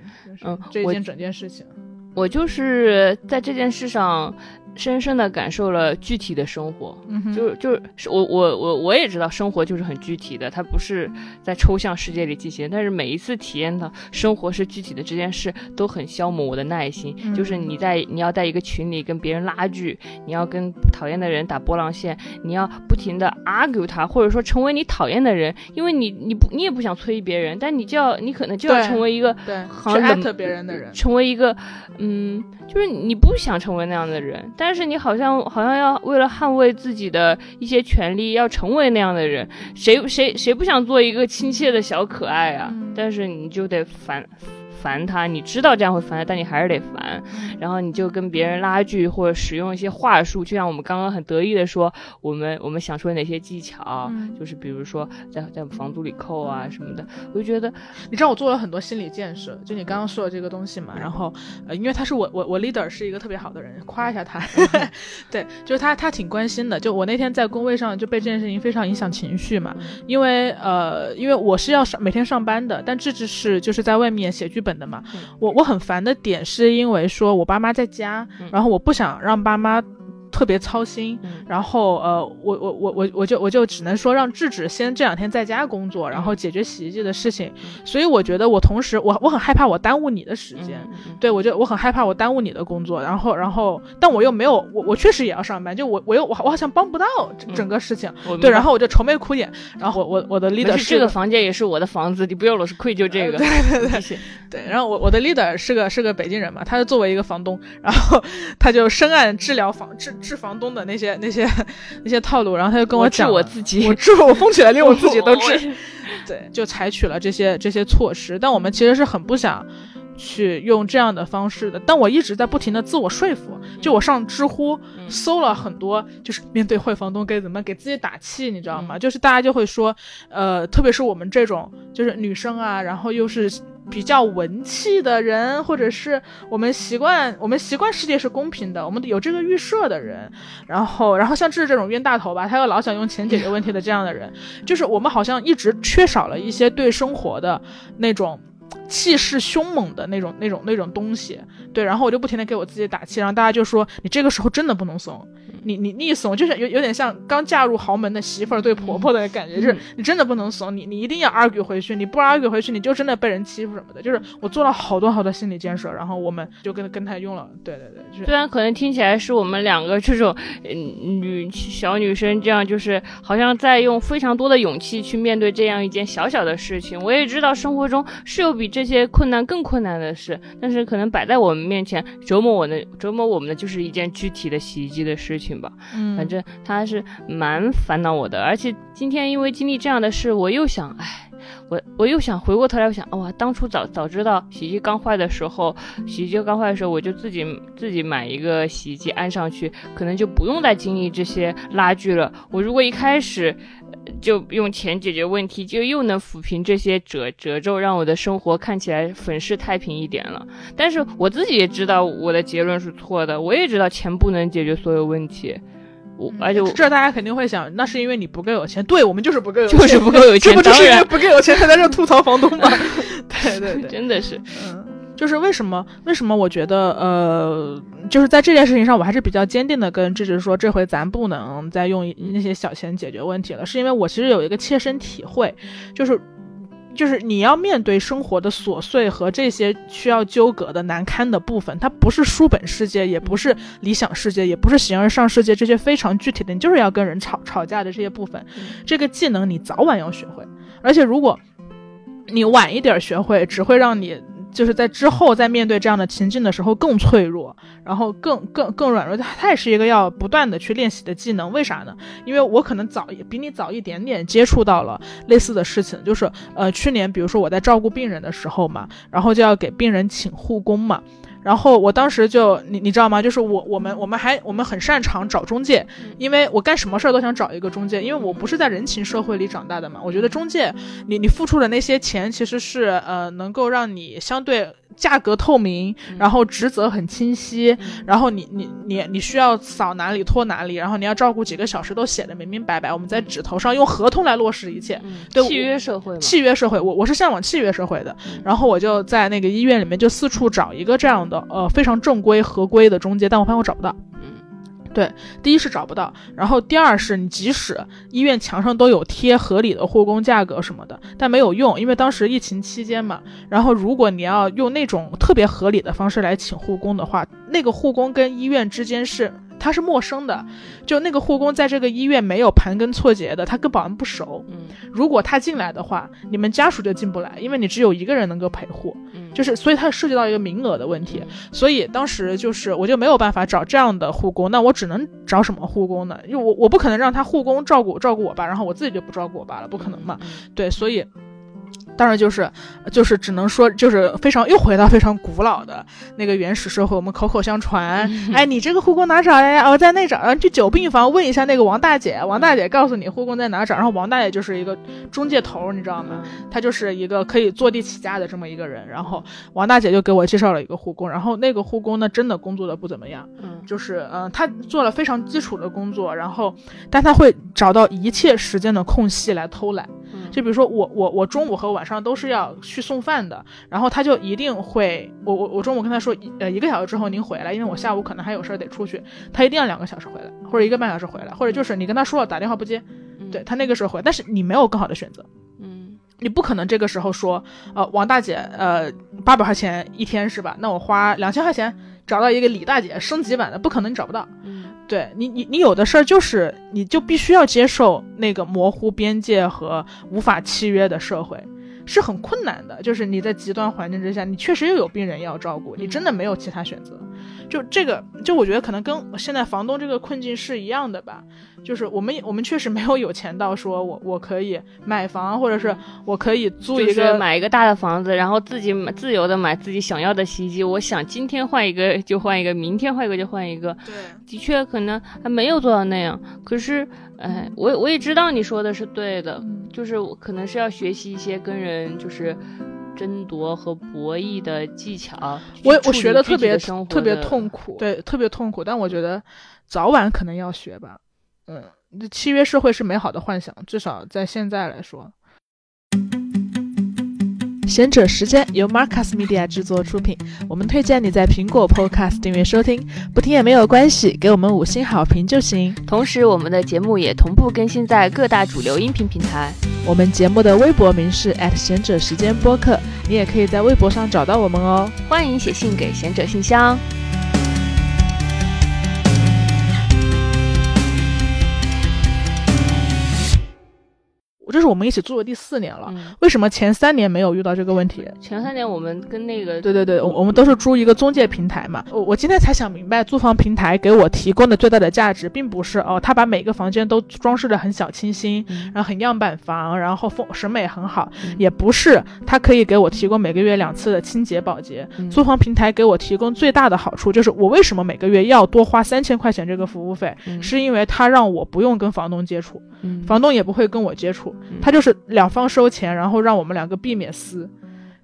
嗯，这一件整件事情，我就是在这件事上。深深的感受了具体的生活，就是就是我我我我也知道生活就是很具体的，它不是在抽象世界里进行。但是每一次体验到生活是具体的这件事，都很消磨我的耐心。就是你在你要在一个群里跟别人拉锯，你要跟讨厌的人打波浪线，你要不停的 argue 他，或者说成为你讨厌的人，因为你你不你也不想催别人，但你就要你可能就要成为一个对很艾特别人的人，成为一个嗯，就是你不想成为那样的人，但是你好像好像要为了捍卫自己的一些权利，要成为那样的人，谁谁谁不想做一个亲切的小可爱啊？但是你就得反烦他，你知道这样会烦他，但你还是得烦，然后你就跟别人拉锯或者使用一些话术，就像我们刚刚很得意的说，我们我们想说哪些技巧，就是比如说在在房租里扣啊什么的，我就觉得，你知道我做了很多心理建设，就你刚刚说的这个东西嘛，然后呃，因为他是我我我 leader 是一个特别好的人，夸一下他，对，就是他他挺关心的，就我那天在工位上就被这件事情非常影响情绪嘛，因为呃，因为我是要上每天上班的，但智智是就是在外面写剧本的嘛，我我很烦的点是因为说我爸妈在家，然后我不想让爸妈。特别操心，然后呃，我我我我我就我就只能说让智智先这两天在家工作，然后解决洗衣机的事情。所以我觉得我同时我我很害怕我耽误你的时间，对我就我很害怕我耽误你的工作。然后然后但我又没有我我确实也要上班，就我我又我我好像帮不到整个事情，对，然后我就愁眉苦脸。然后我我我的 leader 是这个房间也是我的房子，你不用老是愧疚这个。对对对 对。然后我我的 leader 是个是个北京人嘛，他是作为一个房东，然后他就深谙治疗房治。治房东的那些那些那些套路，然后他就跟我讲，我自己，我治我疯起来连我自己都治，对，就采取了这些这些措施。但我们其实是很不想去用这样的方式的。但我一直在不停的自我说服，就我上知乎搜了很多，就是面对坏房东该怎么给自己打气，你知道吗？就是大家就会说，呃，特别是我们这种就是女生啊，然后又是。比较文气的人，或者是我们习惯我们习惯世界是公平的，我们有这个预设的人，然后然后像这这种冤大头吧，他又老想用钱解决问题的这样的人，就是我们好像一直缺少了一些对生活的那种气势凶猛的那种那种那种东西，对，然后我就不停的给我自己打气，然后大家就说你这个时候真的不能怂。你你你怂，就是有有点像刚嫁入豪门的媳妇儿对婆婆的感觉，就是你真的不能怂，你你一定要 argue 回去，你不 argue 回去，你就真的被人欺负什么的。就是我做了好多好多心理建设，然后我们就跟跟他用了。对对对，虽然可能听起来是我们两个这种女小女生这样，就是好像在用非常多的勇气去面对这样一件小小的事情。我也知道生活中是有比这些困难更困难的事，但是可能摆在我们面前折磨我的折磨我们的就是一件具体的洗衣机的事情。吧，嗯，反正他是蛮烦恼我的，而且今天因为经历这样的事，我又想，哎，我我又想回过头来，我想，哇，当初早早知道洗衣机刚坏的时候，洗衣机刚坏的时候，我就自己自己买一个洗衣机安上去，可能就不用再经历这些拉锯了。我如果一开始。就用钱解决问题，就又能抚平这些褶褶皱，让我的生活看起来粉饰太平一点了。但是我自己也知道我的结论是错的，我也知道钱不能解决所有问题。我而且这大家肯定会想，那是因为你不够有钱。对我们就是不够有钱，就是不够有钱，这不就是因为不够有钱才在这吐槽房东吗？对对对，真的是，嗯。就是为什么？为什么我觉得，呃，就是在这件事情上，我还是比较坚定的跟芝芝说，这回咱不能再用那些小钱解决问题了，是因为我其实有一个切身体会，就是，就是你要面对生活的琐碎和这些需要纠葛的难堪的部分，它不是书本世界，也不是理想世界，也不是形而上世界，这些非常具体的，你就是要跟人吵吵架的这些部分，这个技能你早晚要学会，而且如果你晚一点学会，只会让你。就是在之后在面对这样的情境的时候更脆弱，然后更更更软弱。它也是一个要不断的去练习的技能。为啥呢？因为我可能早比你早一点点接触到了类似的事情。就是呃，去年比如说我在照顾病人的时候嘛，然后就要给病人请护工嘛。然后我当时就你你知道吗？就是我我们我们还我们很擅长找中介，因为我干什么事儿都想找一个中介，因为我不是在人情社会里长大的嘛。我觉得中介，你你付出的那些钱其实是呃能够让你相对。价格透明，然后职责很清晰，然后你你你你需要扫哪里拖哪里，然后你要照顾几个小时都写的明明白白。我们在纸头上用合同来落实一切，对契约社会，契约社会，我我是向往契约社会的。然后我就在那个医院里面就四处找一个这样的呃非常正规合规的中介，但我发现我找不到。嗯对，第一是找不到，然后第二是你即使医院墙上都有贴合理的护工价格什么的，但没有用，因为当时疫情期间嘛。然后如果你要用那种特别合理的方式来请护工的话，那个护工跟医院之间是。他是陌生的，就那个护工在这个医院没有盘根错节的，他跟保安不熟。嗯，如果他进来的话，你们家属就进不来，因为你只有一个人能够陪护。嗯，就是所以它涉及到一个名额的问题，所以当时就是我就没有办法找这样的护工，那我只能找什么护工呢？因为我我不可能让他护工照顾照顾我爸，然后我自己就不照顾我爸了，不可能嘛。对，所以。当然就是就是只能说就是非常又回到非常古老的那个原始社会，我们口口相传，哎，你这个护工哪找呀？我，在那找，然后去久病房问一下那个王大姐，王大姐告诉你护工在哪找，然后王大姐就是一个中介头，你知道吗？她就是一个可以坐地起价的这么一个人，然后王大姐就给我介绍了一个护工，然后那个护工呢真的工作的不怎么样，嗯就是嗯，他做了非常基础的工作，然后但他会找到一切时间的空隙来偷懒。嗯就比如说我我我中午和晚上都是要去送饭的，然后他就一定会我我我中午跟他说呃一个小时之后您回来，因为我下午可能还有事儿得出去，他一定要两个小时回来，或者一个半小时回来，或者就是你跟他说了打电话不接，嗯对他那个时候回，但是你没有更好的选择。嗯你不可能这个时候说，呃，王大姐，呃，八百块钱一天是吧？那我花两千块钱找到一个李大姐升级版的，不可能你找不到。嗯对你，你你有的事儿就是，你就必须要接受那个模糊边界和无法契约的社会，是很困难的。就是你在极端环境之下，你确实又有病人要照顾，你真的没有其他选择。就这个，就我觉得可能跟现在房东这个困境是一样的吧。就是我们我们确实没有有钱到说我我可以买房，或者是我可以租一就是个买一个大的房子，然后自己买自由的买自己想要的洗衣机。我想今天换一个就换一个，明天换一个就换一个。对。的确可能还没有做到那样，可是，哎，我我也知道你说的是对的，就是我可能是要学习一些跟人就是争夺和博弈的技巧。我我学的特别特别痛苦，对，特别痛苦。但我觉得早晚可能要学吧。嗯，这契约社会是美好的幻想，至少在现在来说。贤者时间由 Marcus Media 制作出品，我们推荐你在苹果 Podcast 订阅收听，不听也没有关系，给我们五星好评就行。同时，我们的节目也同步更新在各大主流音频平台。我们节目的微博名是贤者时间播客，你也可以在微博上找到我们哦。欢迎写信给贤者信箱。这是我们一起住的第四年了，嗯，为什么前三年没有遇到这个问题？前三年我们跟那个对对对，我我们都是租一个中介平台嘛。我我今天才想明白，租房平台给我提供的最大的价值，并不是哦，他把每个房间都装饰的很小清新，嗯然后很样板房，然后风审美很好，嗯也不是他可以给我提供每个月两次的清洁保洁。嗯租房平台给我提供最大的好处就是，我为什么每个月要多花三千块钱这个服务费，嗯是因为他让我不用跟房东接触，嗯房东也不会跟我接触，嗯他就是两方收钱，然后让我们两个避免撕。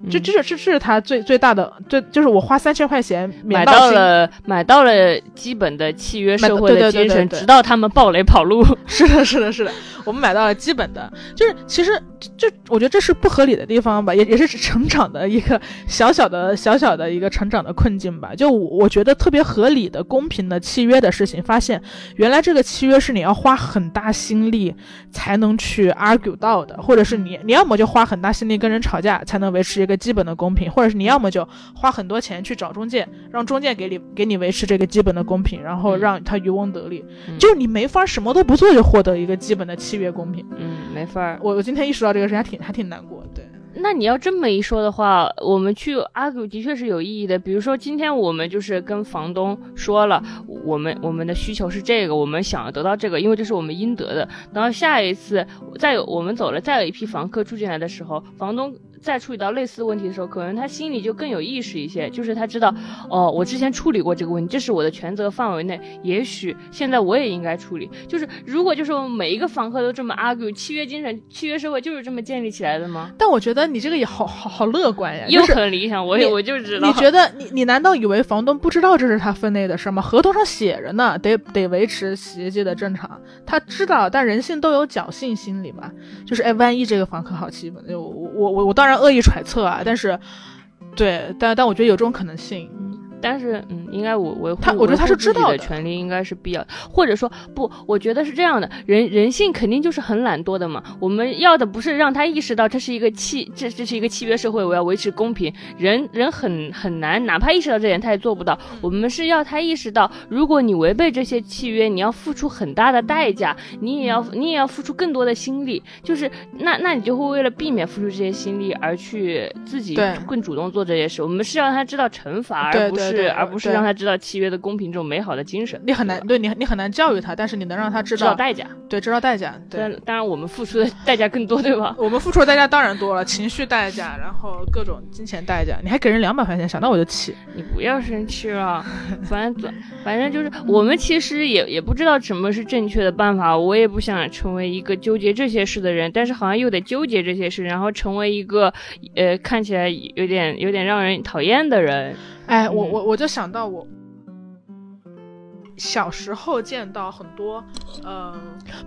这嗯这是这是他最最大的，最就是我花三千块钱买到了买到了基本的契约社会的精神，直到他们暴雷跑路。是的，是的，是的，我们买到了基本的，就是其实就我觉得这是不合理的地方吧，也也是成长的一个小小的小小的一个成长的困境吧。就我我觉得特别合理的、公平的契约的事情，发现原来这个契约是你要花很大心力才能去 argue 到的，或者是你你要么就花很大心力跟人吵架才能维持一个基本的公平，或者是你要么就花很多钱去找中介，让中介给你给你维持这个基本的公平，然后嗯让他渔翁得利。嗯就是你没法什么都不做就获得一个基本的契约公平。嗯，没法儿。我我今天意识到这个事还挺还挺难过，对，那你要这么一说的话，我们去阿古的确是有意义的。比如说，今天我们就是跟房东说了，我们我们的需求是这个，我们想要得到这个，因为这是我们应得的。然后下一次再有我们走了，再有一批房客住进来的时候，房东。再处理到类似问题的时候，可能他心里就更有意识一些，就是他知道，哦，我之前处理过这个问题，这是我的权责范围内，也许现在我也应该处理。就是如果就是我们每一个房客都这么 argue，契约精神、契约社会就是这么建立起来的吗？但我觉得你这个也好好好乐观呀，又很理想，我也我就知道。你觉得你你难道以为房东不知道这是他分内的事吗？合同上写着呢，得得维持洗衣机的正常，他知道，但人性都有侥幸心理嘛，就是哎，万一这个房客好欺负，我我我我当然恶意揣测啊，但是对，但但我觉得有这种可能性。但是，嗯，应该我维护，他我觉得他是知道的的权利应该是必要，或者说不，我觉得是这样的，人人性肯定就是很懒惰的嘛。我们要的不是让他意识到这是一个契，这这是一个契约社会，我要维持公平。人人很很难，哪怕意识到这点，他也做不到。我们是要他意识到，如果你违背这些契约，你要付出很大的代价，你也要你也要付出更多的心力。就是那那你就会为了避免付出这些心力而去自己更主动做这些事。我们是让他知道惩罚，而不是对对而不是让他知道契约的公平这种美好的精神。你很难，对你你很难教育他，但是你能让他知道，知道代价，对，知道代价，对。但当然我们付出的代价更多，对吧？我们付出的代价当然多了，情绪代价，然后各种金钱代价。你还给人两百块钱，想到我就气。你不要生气了，反正反正就是我们其实也也不知道什么是正确的办法，我也不想成为一个纠结这些事的人，但是好像又得纠结这些事，然后成为一个呃看起来有点有点让人讨厌的人。哎，我嗯我我就想到我小时候见到很多，呃，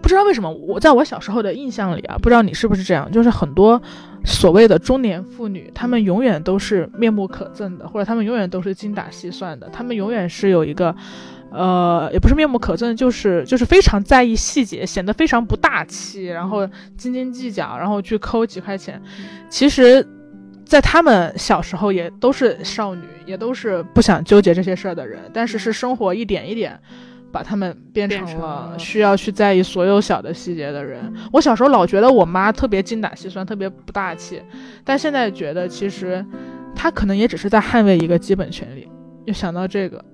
不知道为什么我在我小时候的印象里啊，不知道你是不是这样，就是很多所谓的中年妇女，她们永远都是面目可憎的，或者她们永远都是精打细算的，她们永远是有一个。呃，也不是面目可憎，就是就是非常在意细节，显得非常不大气，然后斤斤计较，然后去抠几块钱。其实，在他们小时候也都是少女，也都是不想纠结这些事儿的人，但是是生活一点一点把他们变成了需要去在意所有小的细节的人。我小时候老觉得我妈特别精打细算，特别不大气，但现在觉得其实她可能也只是在捍卫一个基本权利。又想到这个，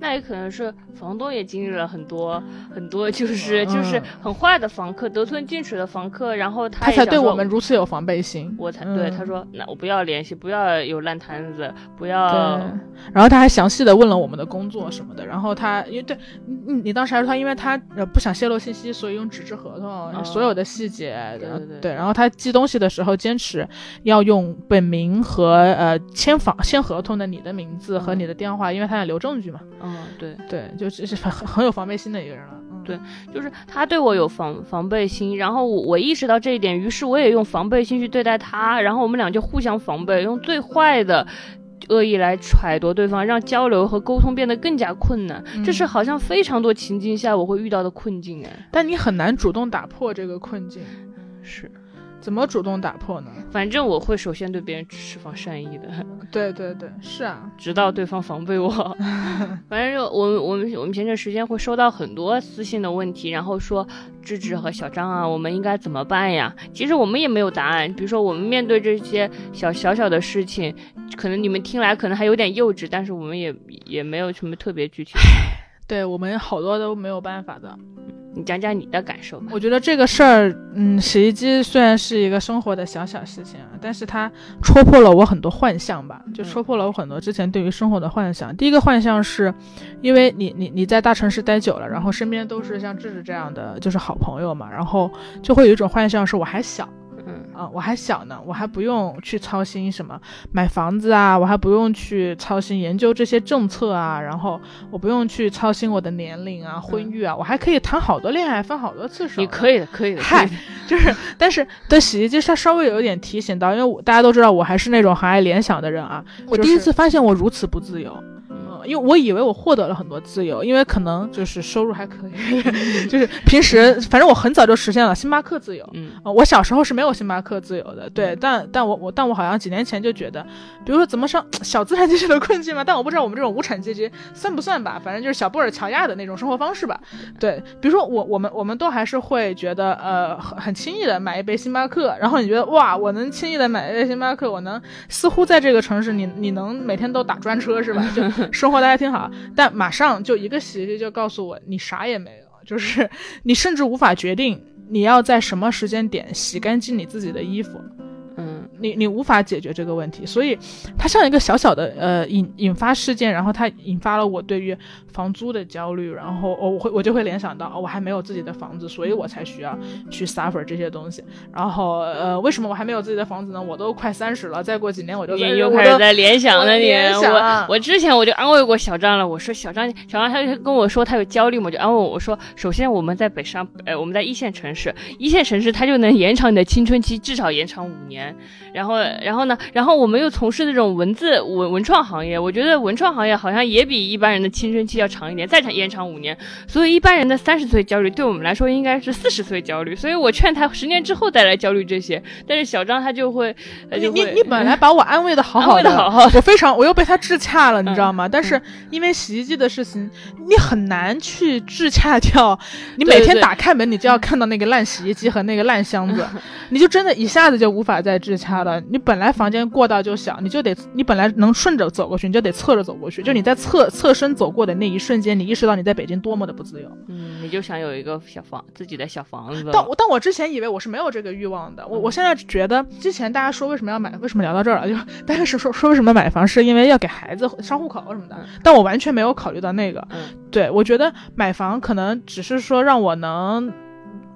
那也可能是房东也经历了很多很多，就是嗯就是很坏的房客，得寸进尺的房客，然后他她才对我们如此有防备心。我才对嗯他说，那我不要联系，不要有烂摊子，不要对，然后他还详细的问了我们的工作什么的，然后他因为对你你当时还说他因为他呃不想泄露信息，所以用纸质合同，所有的细节，对对对对，然后他寄东西的时候坚持要用本名和呃签房签合同的你的名字和你的电话，因为他想留证据嘛。嗯，对，对，就是是很很很有防备心的一个人了。嗯对就是他对我有防防备心，然后我我意识到这一点，于是我也用防备心去对待他，然后我们俩就互相防备，用最坏的。恶意来揣度对方，让交流和沟通变得更加困难。这是嗯好像非常多情境下我会遇到的困境哎。但你很难主动打破这个困境，是，怎么主动打破呢？反正我会首先对别人释放善意的。对对对，是啊，直到对方防备我。反正就我们我们我们前段时间会收到很多私信的问题，然后说芝芝和小张啊，我们应该怎么办呀？其实我们也没有答案。比如说我们面对这些小小小的事情，可能你们听来可能还有点幼稚，但是我们也也没有什么特别具体的。对我们好多都没有办法的。你讲讲你的感受吧。我觉得这个事儿，嗯，洗衣机虽然是一个生活的小小事情啊，但是它戳破了我很多幻象吧，就戳破了我很多之前对于生活的幻想。第一个幻象是，因为你你你在大城市待久了，然后身边都是像智智这样的就是好朋友嘛，然后就会有一种幻象是我还小。嗯啊，我还小呢，我还不用去操心什么买房子啊，我还不用去操心研究这些政策啊，然后我不用去操心我的年龄啊、婚育啊，我还可以谈好多恋爱，分好多次手。你可以的，可以的。嗨就是，但是对洗衣机它稍微有一点提醒到，因为我大家都知道我还是那种很爱联想的人啊。我第一次发现我如此不自由，嗯，因为我以为我获得了很多自由，因为可能就是收入还可以，就是平时反正我很早就实现了星巴克自由。嗯啊，我小时候是没有星巴克自由的，对，但但我我但我好像几年前就觉得，比如说怎么上小资产阶级的困境嘛，但我不知道我们这种无产阶级算不算吧，反正就是小布尔乔亚的那种生活方式吧，对，比如说我我们我们都还是会觉得呃很很轻易的买一杯星巴克，然后你觉得哇，我能轻易的买一杯星巴克，我能似乎在这个城市你你能每天都打专车是吧？就生活大家听好，但马上就一个洗衣机就告诉我你啥也没有，就是 你甚至无法决定你要在什么时间点洗干净你自己的衣服。嗯你你无法解决这个问题，所以它像一个小小的呃引引发事件，然后它引发了我对于房租的焦虑，然后我我会我就会联想到，哦，我还没有自己的房子，所以我才需要去 suffer 这些东西。然后呃，为什么我还没有自己的房子呢？我都快三十了，再过几年我就你又开始在联想了你，我我我之前我就安慰过小张了，我说小张小张他就跟我说他有焦虑嘛，我就安慰我说，首先我们在北上，呃我们在一线城市，一线城市它就能延长你的青春期，至少延长五年。然后然后呢，然后我们又从事那种文字文文创行业，我觉得文创行业好像也比一般人的青春期要长一点，再长延长五年。所以一般人的三十岁焦虑，对我们来说应该是四十岁焦虑。所以我劝他十年之后再来焦虑这些。但是小张他就会，你就会你你本来把我安慰的好好的，慰的好好的，我非常我又被他制洽了，你知道吗？嗯但是因为洗衣机的事情，你很难去制洽掉。你每天打开门，你就要看到那个烂洗衣机和那个烂箱子，你就真的一下子就无法再制洽的，你本来房间过道就小，你就得你本来能顺着走过去，你就得侧着走过去。就你在侧侧身走过的那一瞬间，你意识到你在北京多么的不自由。嗯，你就想有一个小房自己的小房子。但但我之前以为我是没有这个欲望的，我我现在觉得之前大家说为什么要买，为什么聊到这儿了？就大家是说说为什么买房是因为要给孩子上户口什么的，但我完全没有考虑到那个。嗯，对我觉得买房可能只是说让我能。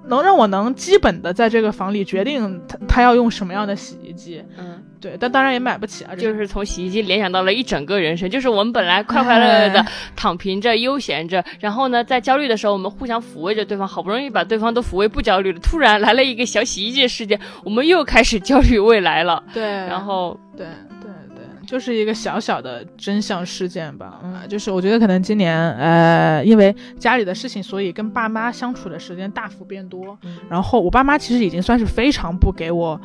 能让我能基本的在这个房里决定他他要用什么样的洗衣机，嗯，对，但当然也买不起啊。就是从洗衣机联想到了一整个人生，就是我们本来快快乐乐的躺平着、悠闲着，然后呢，在焦虑的时候，我们互相抚慰着对方，好不容易把对方都抚慰不焦虑了，突然来了一个小洗衣机事件，我们又开始焦虑未来了。对，然后对。就是一个小小的真相事件吧，嗯，就是我觉得可能今年，呃，因为家里的事情，所以跟爸妈相处的时间大幅变多。然后我爸妈其实已经算是非常不给我，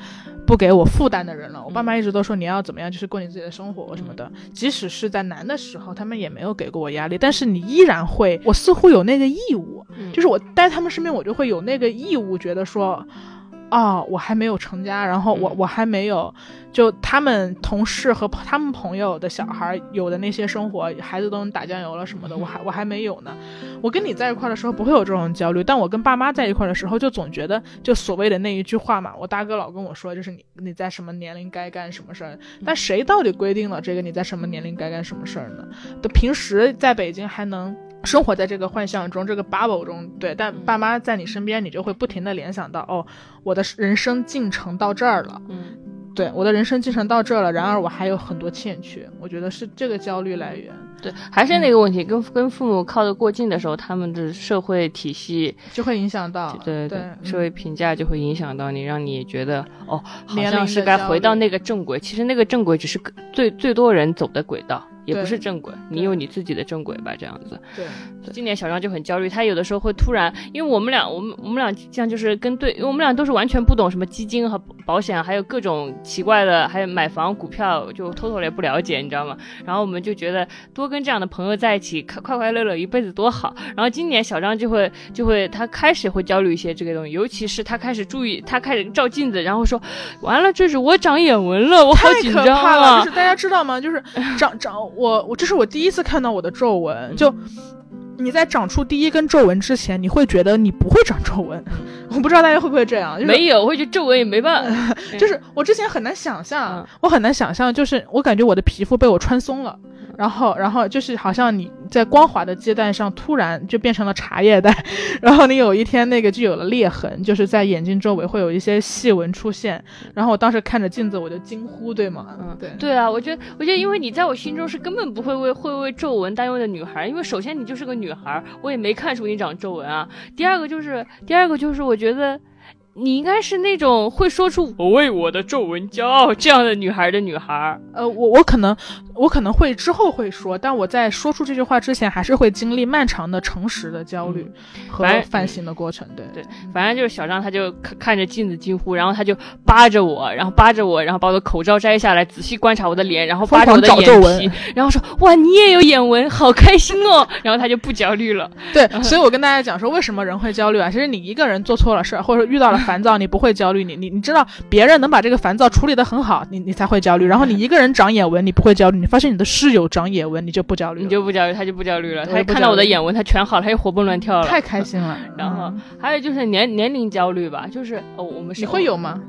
不给我负担的人了。我爸妈一直都说你要怎么样，就是过你自己的生活什么的。即使是在难的时候，他们也没有给过我压力。但是你依然会，我似乎有那个义务，就是我待他们身边，我就会有那个义务，觉得说。哦，我还没有成家，然后我我还没有，就他们同事和他们朋友的小孩有的那些生活，孩子都能打酱油了什么的，我还我还没有呢。我跟你在一块的时候不会有这种焦虑，但我跟爸妈在一块的时候，就总觉得就所谓的那一句话嘛，我大哥老跟我说，就是你你在什么年龄该干什么事儿，但谁到底规定了这个你在什么年龄该干什么事儿呢？都平时在北京还能。生活在这个幻象中，这个 bubble 中，对，但爸妈在你身边，你就会不停的联想到，哦，我的人生进程到这儿了，嗯，对，我的人生进程到这儿了，然而我还有很多欠缺，我觉得是这个焦虑来源。对，还是那个问题，跟跟父母靠得过近的时候，他们的社会体系就会影响到，对对对，社会评价就会影响到你，让你觉得，哦，好像是该回到那个正轨，其实那个正轨只是最最多人走的轨道。也不是正轨，你有你自己的正轨吧，这样子。对，今年小张就很焦虑，他有的时候会突然，因为我们俩，我们我们俩这样就是跟对，因为我们俩都是完全不懂什么基金和保险，还有各种奇怪的，还有买房股票，就偷偷也不了解，你知道吗？然后我们就觉得多跟这样的朋友在一起，快快快乐乐一辈子多好。然后今年小张就会就会他开始会焦虑一些这个东西，尤其是他开始注意，他开始照镜子，然后说完了，这是我长眼纹了，我好紧张啊！就是大家知道吗？就是长长。我我这是我第一次看到我的皱纹，就你在长出第一根皱纹之前，你会觉得你不会长皱纹，我不知道大家会不会这样，没有，我觉得皱纹也没办法，就是我之前很难想象，我很难想象，就是我感觉我的皮肤被我穿松了。然后，然后就是好像你在光滑的阶段上突然就变成了茶叶蛋，然后你有一天那个就有了裂痕，就是在眼睛周围会有一些细纹出现。然后我当时看着镜子我就惊呼，对吗？嗯，对，对啊，我觉得，我觉得因为你在我心中是根本不会为会为皱纹担忧的女孩，因为首先你就是个女孩，我也没看出你长皱纹啊。第二个就是，第二个就是我觉得。你应该是那种会说出“我为我的皱纹骄傲”这样的女孩的女孩。呃，我我可能我可能会之后会说，但我在说出这句话之前，还是会经历漫长的诚实的焦虑和反省的过程。对对，反正就是小张，他就看看着镜子惊呼，然后他就扒着我，然后扒着我，然后把我的口罩摘下来，仔细观察我的脸，然后扒着我的眼皮，然后说：“哇，你也有眼纹，好开心哦！” 然后他就不焦虑了。对，所以我跟大家讲说，为什么人会焦虑啊？其实你一个人做错了事儿，或者遇到了。烦躁，你不会焦虑，你你你知道别人能把这个烦躁处理的很好，你你才会焦虑。然后你一个人长眼纹，你不会焦虑，你发现你的室友长眼纹，你就不焦虑，你就不焦虑，他就不焦虑了。他看到我的眼纹，他全好了，他又活蹦乱跳了，太开心了。然后还有就是年年龄焦虑吧，就是哦，我们你会有吗？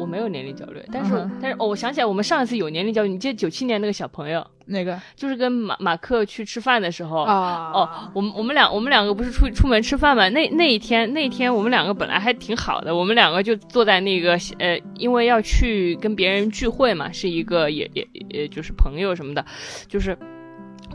我没有年龄焦虑，但是但是哦，我想起来我们上一次有年龄焦虑，你记得九七年那个小朋友。哪个？就是跟马马克去吃饭的时候啊哦，我们我们两我们两个不是出出门吃饭嘛？那那一天那一天我们两个本来还挺好的，我们两个就坐在那个呃，因为要去跟别人聚会嘛，是一个也也也就是朋友什么的，就是。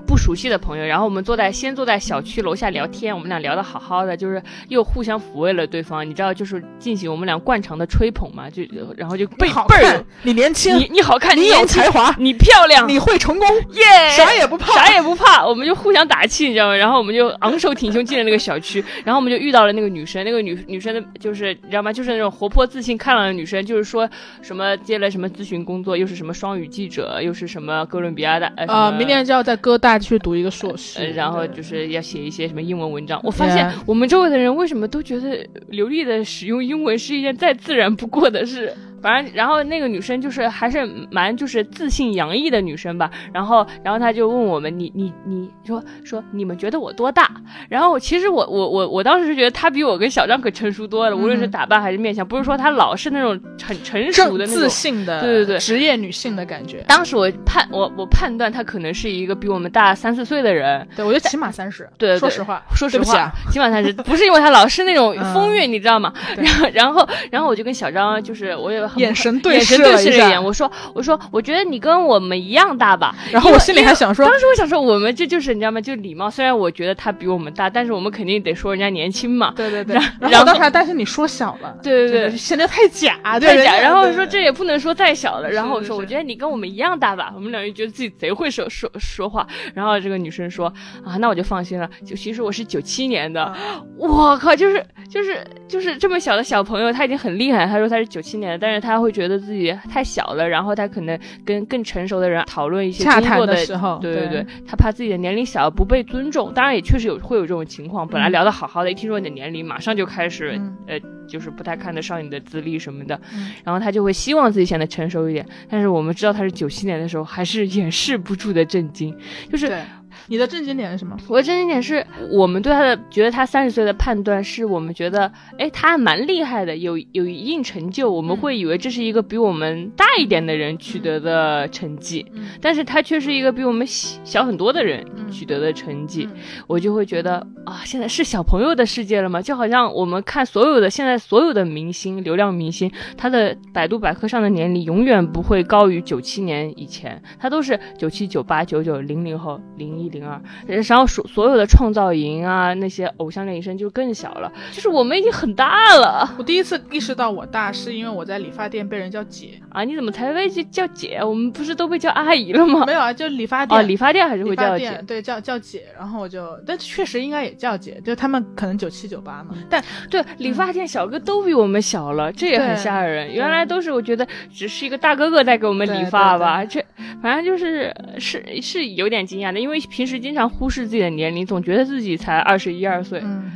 不熟悉的朋友，然后我们坐在先坐在小区楼下聊天，我们俩聊得好好的，就是又互相抚慰了对方，你知道，就是进行我们俩惯常的吹捧嘛，就然后就倍儿你年轻，你你好看，你有才华，你漂亮，你会成功，耶，啥也不怕，啥也不怕，我们就互相打气，你知道吗？然后我们就昂首挺胸进了那个小区，然后我们就遇到了那个女生，那个女女生的就是你知道吗？就是那种活泼自信开朗的女生，就是说什么接了什么咨询工作，又是什么双语记者，又是什么哥伦比亚的，呃，明年就要在哥大。去读一个硕士，然后就是要写一些什么英文文章。我发现我们周围的人为什么都觉得流利的使用英文是一件再自然不过的事。反正然后那个女生就是还是蛮就是自信洋溢的女生吧。然后然后她就问我们，你你你说说你们觉得我多大？然后其实我我我我当时是觉得她比我跟小张可成熟多了，无论是打扮还是面相，不是说她老是那种很成熟的那种自信的，对对对职业女性的感觉。当时我判我我判断她可能是一个比我们大三四岁的人，对我觉得起码三十。对说实话，说实话，起啊起码三十不是因为她老是那种嗯风韵，你知道吗？然后然后然后我就跟小张就是我有很眼神对视了一眼，我说我说我觉得你跟我们一样大吧。然后我心里还想说，当时我想说，我们这就是你知道吗？就礼貌。虽然我觉得他比我们大，但是我们肯定得说人家年轻嘛。对对对，然然然后后我当时还担心你说小了，对对对显得太假，对太假，然后说这也不能说再小了，然后我说是是我觉得你跟我们一样大吧，我们两人觉得自己贼会说说说话，然后这个女生说啊，那我就放心了，就其实我是九七年的，啊我靠，就是就是就是这么小的小朋友，他已经很厉害。他说他是九七年的，但是他会觉得自己太小了，然后他可能跟更成熟的人讨论一些工作的。时候，对对对对，他怕自己的年龄小不被尊重，当然也确实有会有这种情况。本来嗯聊得好好的，一听说你的年龄，马上就开始、嗯呃，就是不太看得上你的资历什么的，嗯然后他就会希望自己显得成熟一点。但是我们知道他是九七年的时候，还是掩饰不住的震惊，就是对，你的正经点是什么？我的正经点是我们对他的觉得他三十岁的判断是我们觉得，哎，他还蛮厉害的，有有一定成就，我们嗯会以为这是一个比我们大一点的人取得的成绩，嗯但是他却是一个比我们小小很多的人嗯取得的成绩，嗯我就会觉得啊，现在是小朋友的世界了吗？就好像我们看所有的现在所有的明星、流量明星，他的百度百科上的年龄永远不会高于九七年以前，他都是九七、九八、九九、零零后、零一、零二，然后所所有的创造营啊那些偶像练习生就更小了，就是我们已经很大了我第一次意识到我大，是因为我在理发店被人叫姐，啊！你怎么才被叫姐？我们不是都被叫阿姨了吗没？有啊，就理发店。哦，理发店还是会叫姐。对叫叫姐，然后我就，但确实应该也叫姐，就他们可能九七九八嘛，但对，理发店小哥都比我们小了，这也很吓人。原来都是我觉得只是一个大哥哥在给我们理发吧，这反正就是是是有点惊讶的，因为平时经常忽视自己的年龄，总觉得自己才二十一二岁。嗯，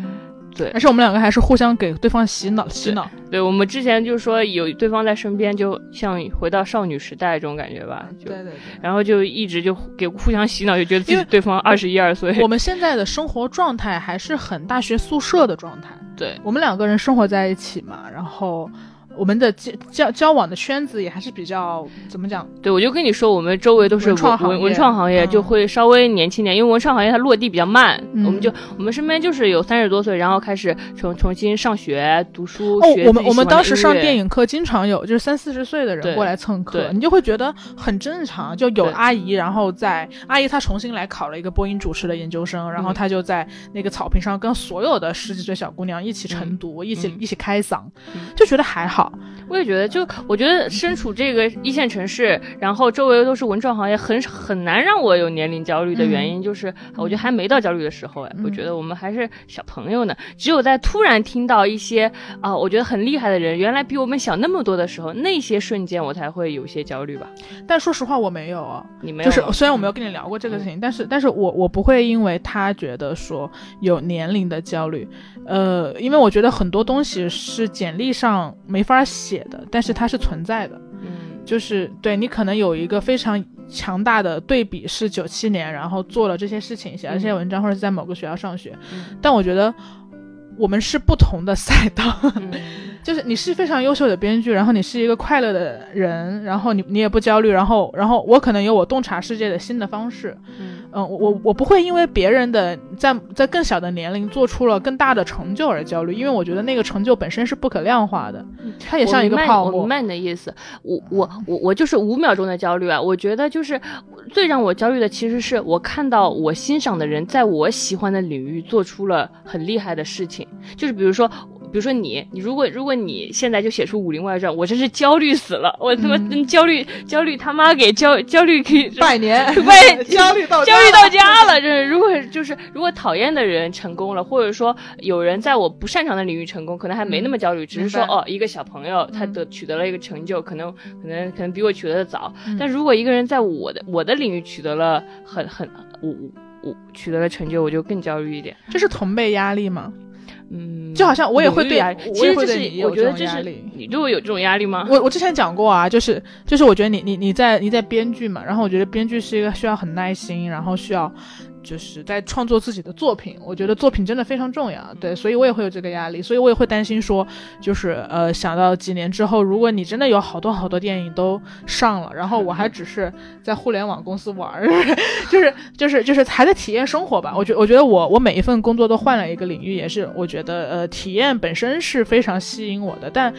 对但是我们两个还是互相给对方洗脑洗脑，对我们之前就说有对方在身边，就像回到少女时代这种感觉吧，就对对对。然后就一直就给互相洗脑，就觉得自己对方二十一二岁。我们现在的生活状态还是很大学宿舍的状态，对我们两个人生活在一起嘛，然后我们的交交交往的圈子也还是比较怎么讲，对，我就跟你说，我们周围都是文创行业。文文创行业，嗯。就会稍微年轻点，因为文创行业它落地比较慢。嗯。我们就我们身边就是有三十多岁，然后开始重重新上学读书。我们我们当时上电影课，经常有就是三四十岁的人过来蹭课，你就会觉得很正常。就有阿姨，然后在阿姨她重新来考了一个播音主持的研究生，然后嗯。她就在那个草坪上跟所有的十几岁小姑娘一起晨读，一起嗯。一起开嗓嗯，就觉得还好。我也觉得，就我觉得身处这个一线城市，然后周围都是文创行业，很很难让我有年龄焦虑的原因，就是我觉得还没到焦虑的时候哎，嗯我觉得我们还是小朋友呢。只有在突然听到一些啊、我觉得很厉害的人，原来比我们小那么多的时候，那些瞬间我才会有些焦虑吧。但说实话，我没有啊。你没有？就是虽然我没有跟你聊过这个事情，但是但是我我不会因为他觉得说有年龄的焦虑，呃，因为我觉得很多东西是简历上没法写的，但是它是存在的，嗯，就是对你可能有一个非常强大的对比是九七年，然后做了这些事情，写了这些文章，或者是在某个学校上学，嗯。但我觉得我们是不同的赛道。嗯就是你是非常优秀的编剧，然后你是一个快乐的人，然后你你也不焦虑，然后然后我可能有我洞察世界的新的方式，嗯嗯，我我我不会因为别人的在在更小的年龄做出了更大的成就而焦虑，因为我觉得那个成就本身是不可量化的，它也像一个泡沫。我明白你的意思，我我我我就是五秒钟的焦虑啊！我觉得就是最让我焦虑的，其实是我看到我欣赏的人在我喜欢的领域做出了很厉害的事情，就是比如说。比如说你，你如果如果你现在就写出《武林外传》，我真是焦虑死了，我他妈嗯焦虑、焦虑他妈给焦焦虑给拜年 拜 焦虑到焦虑到家了，真是。如果就是如果讨厌的人成功了，或者说有人在我不擅长的领域成功，可能还没那么焦虑，只是说哦，一个小朋友他嗯得取得了一个成就，可能可能可能比我取得的早。嗯但如果一个人在我的我的领域取得了很很我我我取得了成就，我就更焦虑一点。这是同辈压力吗？嗯，就好像我也会对其实这是我觉得这是你对我有这种压力吗？我我之前讲过啊，就是就是我觉得你你你在你在编剧嘛，然后我觉得编剧是一个需要很耐心，然后需要就是在创作自己的作品，我觉得作品真的非常重要，对，所以我也会有这个压力，所以我也会担心说，就是呃想到几年之后，如果你真的有好多好多电影都上了，然后我还只是在互联网公司玩儿，就是就是就是还在体验生活吧，我觉我觉得我我每一份工作都换了一个领域，也是我觉得呃体验本身是非常吸引我的，但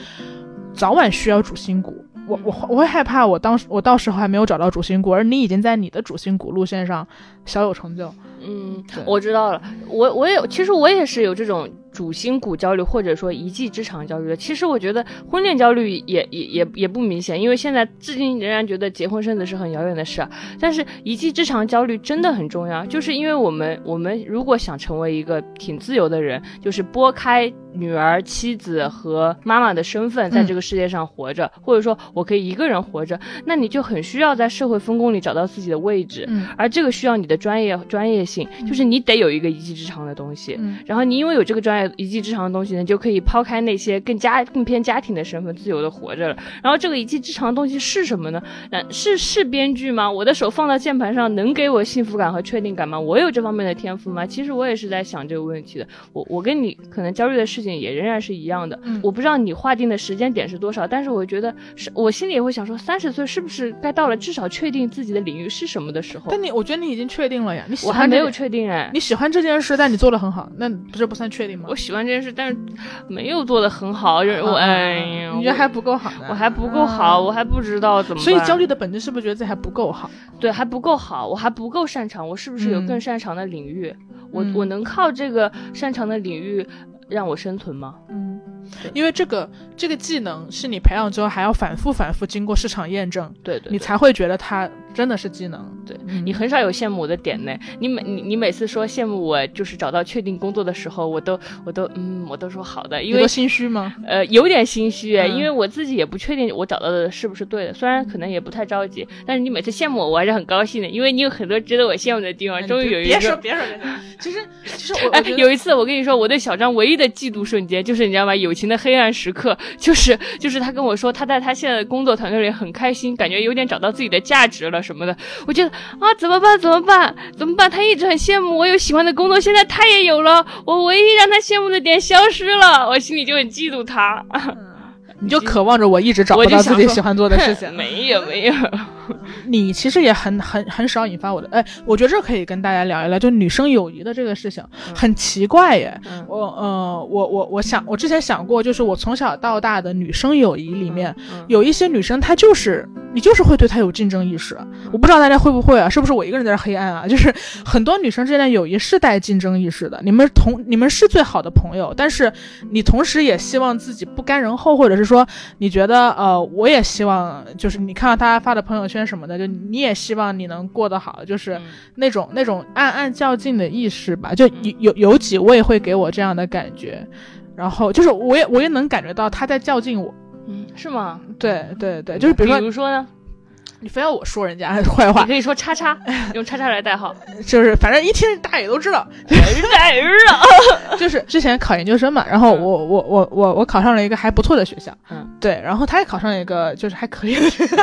早晚需要主心骨。我我我会害怕，我当时我到时候还没有找到主心骨，而你已经在你的主心骨路线上小有成就。嗯，我知道了。我我也其实我也是有这种主心骨焦虑，或者说一技之长焦虑的。其实我觉得婚恋焦虑也也也也不明显，因为现在至今仍然觉得结婚生子是很遥远的事啊。但是一技之长焦虑真的很重要，就是因为我们我们如果想成为一个挺自由的人，就是拨开女儿、妻子和妈妈的身份，在这个世界上活着，或者说我可以一个人活着，那你就很需要在社会分工里找到自己的位置。嗯而这个需要你的专业专业性，就是你得有一个一技之长的东西。嗯然后你因为有这个专业一技之长的东西呢，就可以抛开那些更加更偏家庭的身份，自由的活着了。然后这个一技之长的东西是什么呢？那是是编剧吗？我的手放到键盘上能给我幸福感和确定感吗？我有这方面的天赋吗？其实我也是在想这个问题的。我我跟你可能焦虑的事情也仍然是一样的。嗯我不知道你划定的时间点是多少，但是我觉得是我心里也会想说，三十岁是不是该到了至少确定自己的领域是什么的时候？但你我觉得你已经确定了呀，你喜我还没有确定哎。你喜欢这件事，但你做的很好，那不是不算确定吗我？喜欢这件事，但是没有做的很好，就是我啊哎呀，你觉得还不够好呢？我还不够好，我还不知道怎么。所以焦虑的本质是不是觉得自己还不够好？对还不够好，我还不够擅长，我是不是有嗯更擅长的领域？我嗯我能靠这个擅长的领域让我生存吗？嗯，因为这个这个技能是你培养之后还要反复反复经过市场验证，对对对你才会觉得它真的是技能。对嗯你很少有羡慕我的点呢。你每你你每次说羡慕我，就是找到确定工作的时候，我都我都嗯，我都说好的，因为心虚吗？呃，有点心虚，嗯因为我自己也不确定我找到的是不是对的，虽然可能也不太着急，但是你每次羡慕我，我还是很高兴的，因为你有很多值得我羡慕的地方。终于有一别说个，别说别说，其实其实我 有一次我跟你说，我对小张唯一的嫉妒瞬间，就是你知道吗？友情的黑暗时刻，就是就是他跟我说他在他现在的工作团队里很开心，感觉有点找到自己的价值了什么的。我觉得啊，怎么办？怎么办？怎么办？他一直很羡慕我有喜欢的工作，现在他也有了，我唯一让他羡慕的点消失了，我心里就很嫉妒他。你就渴望着我一直找不到自己喜欢做的事情。没 有没有，你其实也很很很少引发我的，哎，我觉得这可以跟大家聊一聊，就女生友谊的这个事情，很奇怪耶。嗯我呃，我我我想，我之前想过，就是我从小到大的女生友谊里面，嗯有一些女生她就是你就是会对她有竞争意识。我不知道大家会不会啊？是不是我一个人在这黑暗啊？就是很多女生之间的友谊是带竞争意识的。你们同你们是最好的朋友，但是你同时也希望自己不甘人后，或者是说你觉得呃，我也希望就是你看到大家发的朋友圈什么的，就你也希望你能过得好，就是嗯那种那种暗暗较劲的意识吧。就有有有几位会给我这样的感觉，然后就是我也我也能感觉到他在较劲我。嗯，是吗？对对对，就是比如说比如说呢，你非要我说人家坏话，你可以说叉叉，用叉叉来代号，就是反正一听大家也都知道。就是之前考研究生嘛，然后嗯我我我我我考上了一个还不错的学校，嗯，对，然后他也考上了一个就是还可以的学校，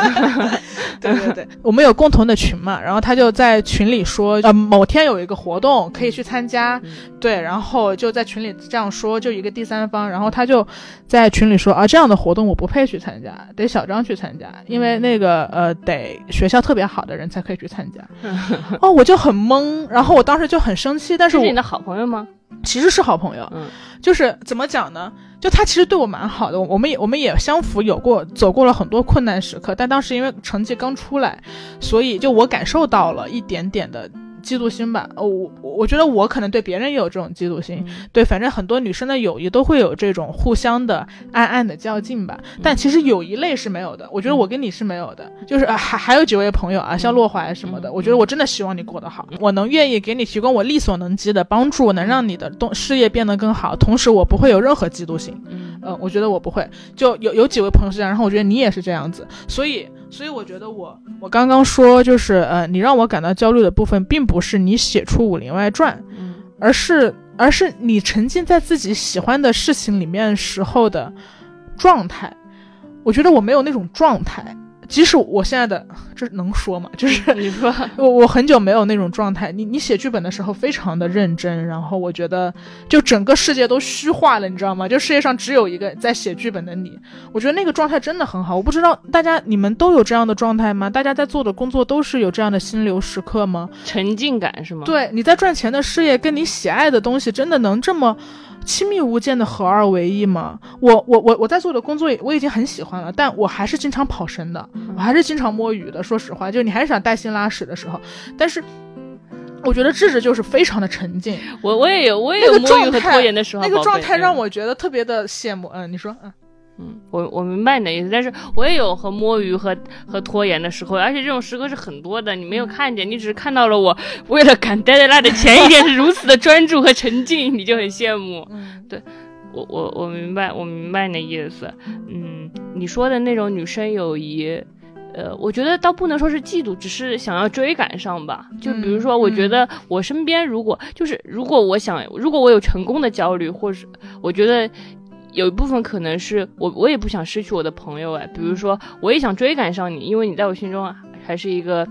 对对对，我们有共同的群嘛，然后他就在群里说，呃，某天有一个活动可以去参加，嗯。对，然后就在群里这样说，就一个第三方，然后他就在群里说啊，这样的活动我不配去参加，得小张去参加，因为那个呃得学校特别好的人才可以去参加，哦，我就很懵，然后我当时就很生气，但是我是你的好朋友吗？其实是好朋友，嗯就是怎么讲呢？就他其实对我蛮好的，我们也我们也相符，有过走过了很多困难时刻，但当时因为成绩刚出来，所以就我感受到了一点点的嫉妒心吧。呃我我我觉得我可能对别人也有这种嫉妒心，对，反正很多女生的友谊都会有这种互相的暗暗的较劲吧。但其实有一类是没有的，我觉得我跟你是没有的，就是、啊、还还有几位朋友啊，像洛怀什么的，我觉得我真的希望你过得好，我能愿意给你提供我力所能及的帮助，能让你的东事业变得更好，同时我不会有任何嫉妒心。嗯。嗯，我觉得我不会，就有有几位朋友是这样，然后我觉得你也是这样子，所以所以我觉得我我刚刚说就是呃，你让我感到焦虑的部分，并不是你写出《武林外传》，嗯而是而是你沉浸在自己喜欢的事情里面时候的状态。我觉得我没有那种状态。即使我现在的 这能说吗？就是你说 我我很久没有那种状态。你你写剧本的时候非常的认真，然后我觉得就整个世界都虚化了，你知道吗？就世界上只有一个在写剧本的你。我觉得那个状态真的很好。我不知道大家你们都有这样的状态吗？大家在做的工作都是有这样的心流时刻吗？沉浸感是吗？对，你在赚钱的事业跟你喜爱的东西真的能这么？亲密无间的合二为一吗？我我我我在做的工作我已经很喜欢了，但我还是经常跑神的，我还是经常摸鱼的。说实话，就你还是想带薪拉屎的时候，但是我觉得智智就是非常的沉静。我我也有我也有摸鱼和拖延的时候，那个状态让我觉得特别的羡慕。嗯，你说嗯。嗯，我我明白你的意思，但是我也有和摸鱼和和拖延的时候，而且这种时刻是很多的。你没有看见，你只是看到了我为了赶待在那的前一天是如此的专注和沉浸，你就很羡慕。嗯，对我我我明白，我明白你的意思。嗯，你说的那种女生友谊，呃，我觉得倒不能说是嫉妒，只是想要追赶上吧。就比如说，我觉得我身边如果就是如果我想，如果我有成功的焦虑，或是我觉得。有一部分可能是我，我也不想失去我的朋友哎，比如说我也想追赶上你，因为你在我心中还是一个。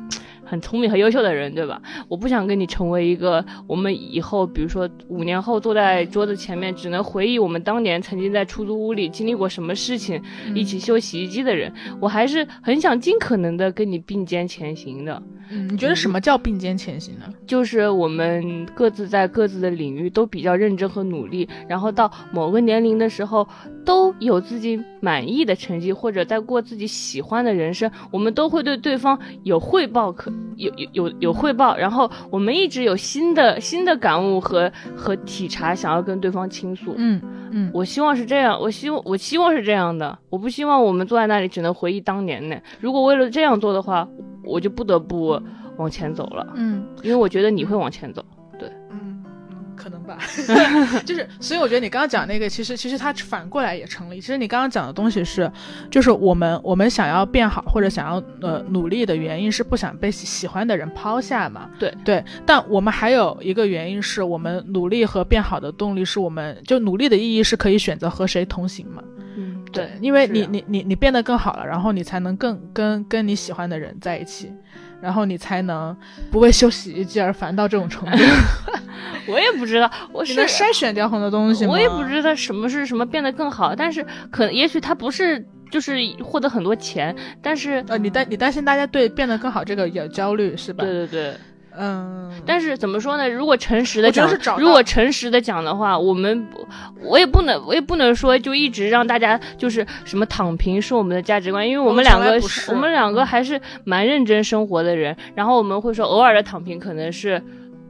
很聪明和优秀的人，对吧？我不想跟你成为一个我们以后，比如说五年后坐在桌子前面，只能回忆我们当年曾经在出租屋里经历过什么事情，一起修洗衣机的人。我还是很想尽可能的跟你并肩前行的。嗯，你觉得什么叫并肩前行呢？就是我们各自在各自的领域都比较认真和努力，然后到某个年龄的时候，都有自己满意的成绩，或者在过自己喜欢的人生，我们都会对对方有汇报可。有有有有汇报，然后我们一直有新的新的感悟和和体察，想要跟对方倾诉。嗯嗯，我希望是这样，我希望我希望是这样的，我不希望我们坐在那里只能回忆当年呢。如果为了这样做的话，我就不得不往前走了。嗯，因为我觉得你会往前走。吧，就是，所以我觉得你刚刚讲那个，其实其实它反过来也成立。其实你刚刚讲的东西是，就是我们我们想要变好或者想要呃努力的原因是不想被喜欢的人抛下嘛？对对。但我们还有一个原因是我们努力和变好的动力是我们就努力的意义是可以选择和谁同行嘛？嗯，对，因为你你你你变得更好了，然后你才能更跟跟你喜欢的人在一起。然后你才能不为修洗衣机而烦到这种程度。我也不知道，我是筛选掉很多东西。我也不知道什么是什么变得更好，但是可能也许他不是就是获得很多钱，但是呃，你担你担心大家对变得更好这个有焦虑是吧？对对对。嗯，但是怎么说呢？如果诚实的讲，如果诚实的讲的话，我们我也不能，我也不能说就一直让大家就是什么躺平是我们的价值观，因为我们两个我们两个还是蛮认真生活的人，然后我们会说偶尔的躺平可能是。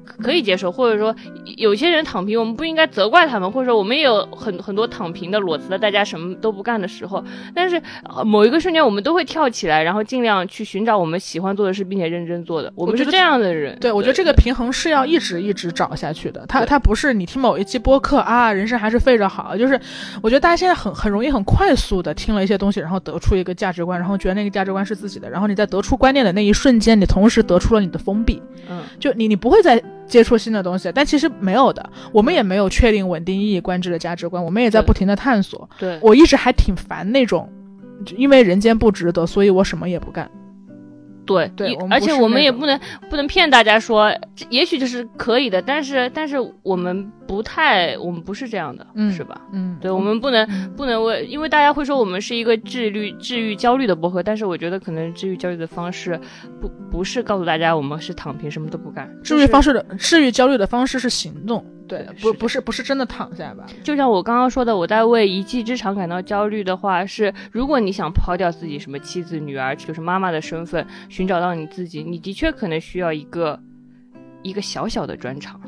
可以接受，或者说有些人躺平，我们不应该责怪他们，或者说我们也有很很多躺平的裸辞的，大家什么都不干的时候。但是某一个瞬间，我们都会跳起来，然后尽量去寻找我们喜欢做的事，并且认真做的。我们是这样的人。对，我觉得这个平衡是要一直一直找下去的。他他不是你听某一期播客啊，人生还是废着好。就是我觉得大家现在很很容易很快速的听了一些东西，然后得出一个价值观，然后觉得那个价值观是自己的。然后你在得出观念的那一瞬间，你同时得出了你的封闭。嗯，就你你不会再。接触新的东西，但其实没有的，我们也没有确定稳定意义观之的价值观，我们也在不停的探索。对我一直还挺烦那种，因为人间不值得，所以我什么也不干。对对，而且我们也不能不能骗大家说，也许就是可以的，但是但是我们不太，我们不是这样的，是吧？嗯，对，我们不能不能为，因为大家会说我们是一个治愈治愈焦虑的博客，但是我觉得可能治愈焦虑的方式不不是告诉大家我们是躺平什么都不干，治愈方式的治愈焦虑的方式是行动。对，不不是不是真的躺下吧？就像我刚刚说的，我在为一技之长感到焦虑的话，是如果你想抛掉自己什么妻子、女儿，就是妈妈的身份，寻找到你自己，你的确可能需要一个。一个小小的专场，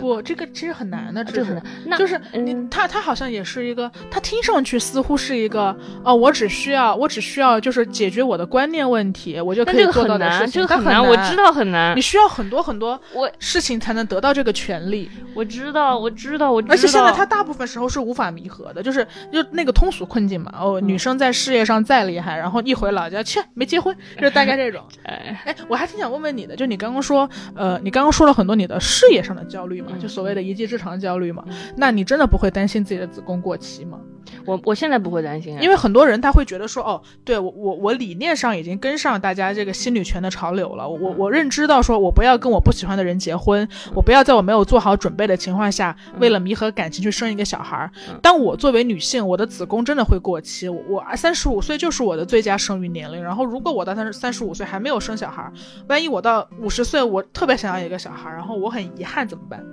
不，这个其实很难的，这很难。就是你，他他好像也是一个，他听上去似乎是一个，哦，我只需要，我只需要就是解决我的观念问题，我就可以做到的事情。这个很难，我知道很难。你需要很多很多我事情才能得到这个权利。我知道，我知道，我知道。而且现在他大部分时候是无法弥合的，就是就那个通俗困境嘛。哦，女生在事业上再厉害，然后一回老家，切，没结婚，就大概这种。哎，哎，我还挺想问问你的，就你刚刚说，呃，你刚刚说了很多你的。事业上的焦虑嘛，嗯就所谓的一技之长焦虑嘛。那你真的不会担心自己的子宫过期吗？我我现在不会担心啊，因为很多人他会觉得说，哦，对我我我理念上已经跟上大家这个新女权的潮流了，我我我认知到说我不要跟我不喜欢的人结婚，我不要在我没有做好准备的情况下，为了弥合感情去生一个小孩儿嗯。当我作为女性，我的子宫真的会过期，我我三十五岁就是我的最佳生育年龄。然后如果我到三十三十五岁还没有生小孩儿，万一我到五十岁我特别想要一个小孩儿，然后我很遗憾怎么办？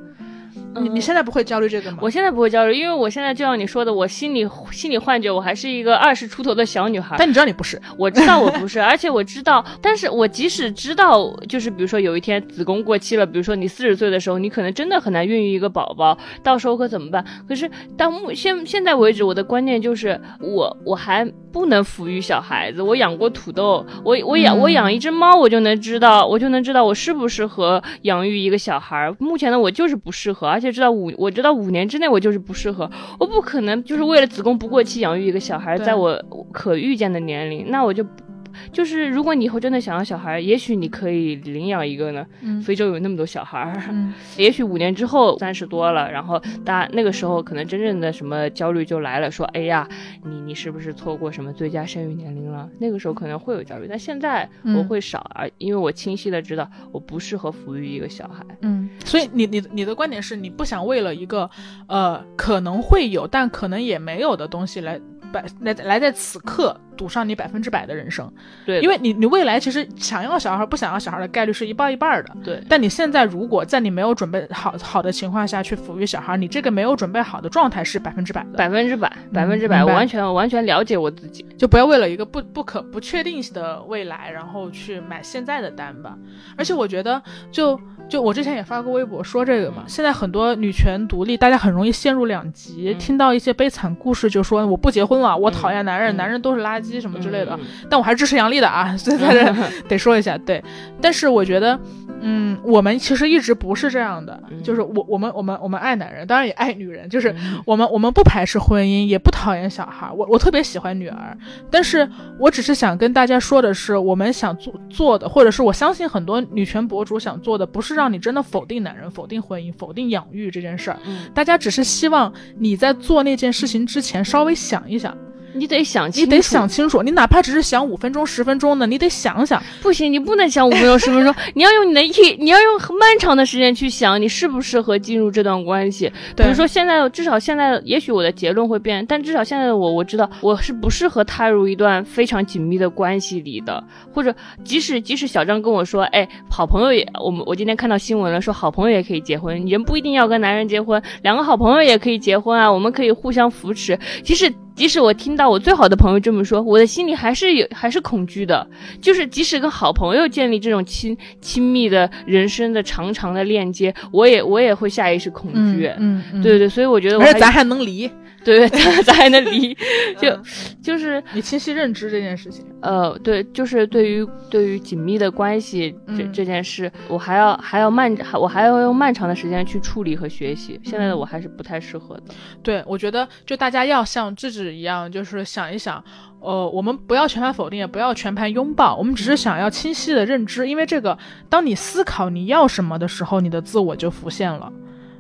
你你嗯现在不会焦虑这个吗？我现在不会焦虑，因为我现在就像你说的，我心里心理幻觉，我还是一个二十出头的小女孩。但你知道你不是，我知道我不是，而且我知道，但是我即使知道，就是比如说有一天子宫过期了，比如说你四十岁的时候，你可能真的很难孕育一个宝宝，到时候可怎么办？可是到目现现在为止，我的观念就是我我还不能抚育小孩子，我养过土豆，我我养、嗯我养一只猫，我就能知道，我就能知道我适不适合养育一个小孩儿。目前呢，我就是不适合，而且知道五我知道五年之内我就是不适合，我不可能就是为了子宫不过期养育一个小孩儿，在我可预见的年龄，那我就不。就是如果你以后真的想要小孩，也许你可以领养一个呢。嗯非洲有那么多小孩儿，嗯 也许五年之后三十多了，然后大家那个时候可能真正的什么焦虑就来了，说哎呀，你你是不是错过什么最佳生育年龄了？那个时候可能会有焦虑，但现在嗯我会少，啊因为我清晰的知道我不适合抚育一个小孩。嗯，所以你你你的观点是你不想为了一个呃可能会有但可能也没有的东西来百来来在此刻赌上你百分之百的人生，对，因为你你未来其实想要小孩不想要小孩的概率是一半一半的。对但你现在如果在你没有准备好好的情况下去抚育小孩，你这个没有准备好的状态是百分之百的，百分之百，百分之百，我完全我完全了解我自己。就不要为了一个不不可不确定的未来，然后去买现在的单吧。而且我觉得就，就我之前也发过微博说这个嘛，现在很多女权独立，大家很容易陷入两极，嗯听到一些悲惨故事就说我不结婚了，我讨厌男人，嗯男人都是垃圾什么之类的。嗯但我还是支持杨笠的啊，所以在这得说一下，对。但是我觉得，嗯，我们其实一直不是这样的，嗯就是我我们我们我们爱男人，当然也爱女人，就是嗯我们我们不排斥婚姻，也不讨厌小孩。我我特别喜欢女儿，但是我只是想跟大家说的是，我们想做做的，或者是我相信很多女权博主想做的，不是让你真的否定男人、否定婚姻、否定养育这件事儿。嗯，大家只是希望你在做那件事情之前稍微想一想，你得想清楚，你得想清楚，你哪怕只是想五分钟、十分钟的，你得想想。不行，你不能想五分钟、十分钟，你要用你的一，你要用很漫长的时间去想，你适不适合进入这段关系。比如说现在，至少现在，也许我的结论会变，但至少现在的我，我知道我是不适合踏入一段非常紧密的关系里的，或者即使即使小张跟我说，哎，好朋友也，我们我今天看到新闻了，说好朋友也可以结婚，人不一定要跟男人结婚，两个好朋友也可以结婚啊，我们可以互相扶持。即使即使我听到我最好的朋友这么说，我的心里还是有还是恐惧的。就是即使跟好朋友建立这种亲亲密的人生的长长的链接，我也我也会下意识恐惧。嗯嗯，对对，所以我觉得我还而且咱还能离，对 对，咱咱还能离，就嗯就是你清晰认知这件事情。呃，对，就是对于对于紧密的关系这、嗯这件事，我还要还要漫还我还要用漫长的时间去处理和学习。现在的我还是不太适合的。对，我觉得就大家要像智智一样，就是想一想，呃，我们不要全盘否定，也不要全盘拥抱，我们只是想要清晰的认知，因为这个，当你思考你要什么的时候，你的自我就浮现了。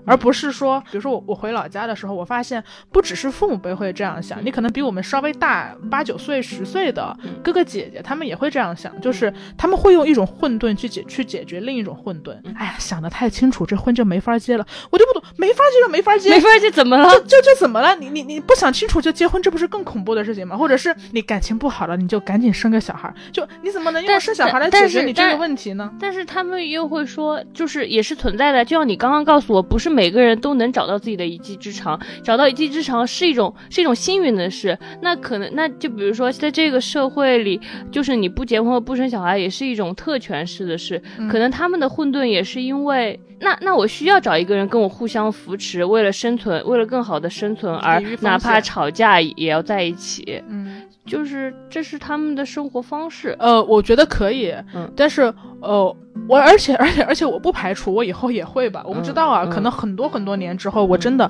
而不是说，比如说我我回老家的时候，我发现不只是父母辈会这样想，你可能比我们稍微大八九岁、十岁的哥哥姐姐，他们也会这样想，就是他们会用一种混沌去解去解决另一种混沌。哎呀，想得太清楚，这婚就没法结了，我就不懂，没法结就没法结，没法结，怎么了？就就就怎么了？你你你不想清楚就结婚，这不是更恐怖的事情吗？或者是你感情不好了，你就赶紧生个小孩，就你怎么能用生小孩来解决你这个问题呢？但是他们又会说，就是也是存在的。就像你刚刚告诉我，不是每个人都能找到自己的一技之长，找到一技之长是一种是一种幸运的事。那可能那就比如说，在这个社会里，就是你不结婚和不生小孩也是一种特权式的事。嗯可能他们的混沌也是因为，那那我需要找一个人跟我互相扶持，为了生存，为了更好的生存而哪怕吵架也要在一起。嗯，就是这是他们的生活方式。呃，我觉得可以，嗯但是呃，我而且 而且而且我不排除我以后也会吧，我不知道啊，可能很多很多年之后，我真的。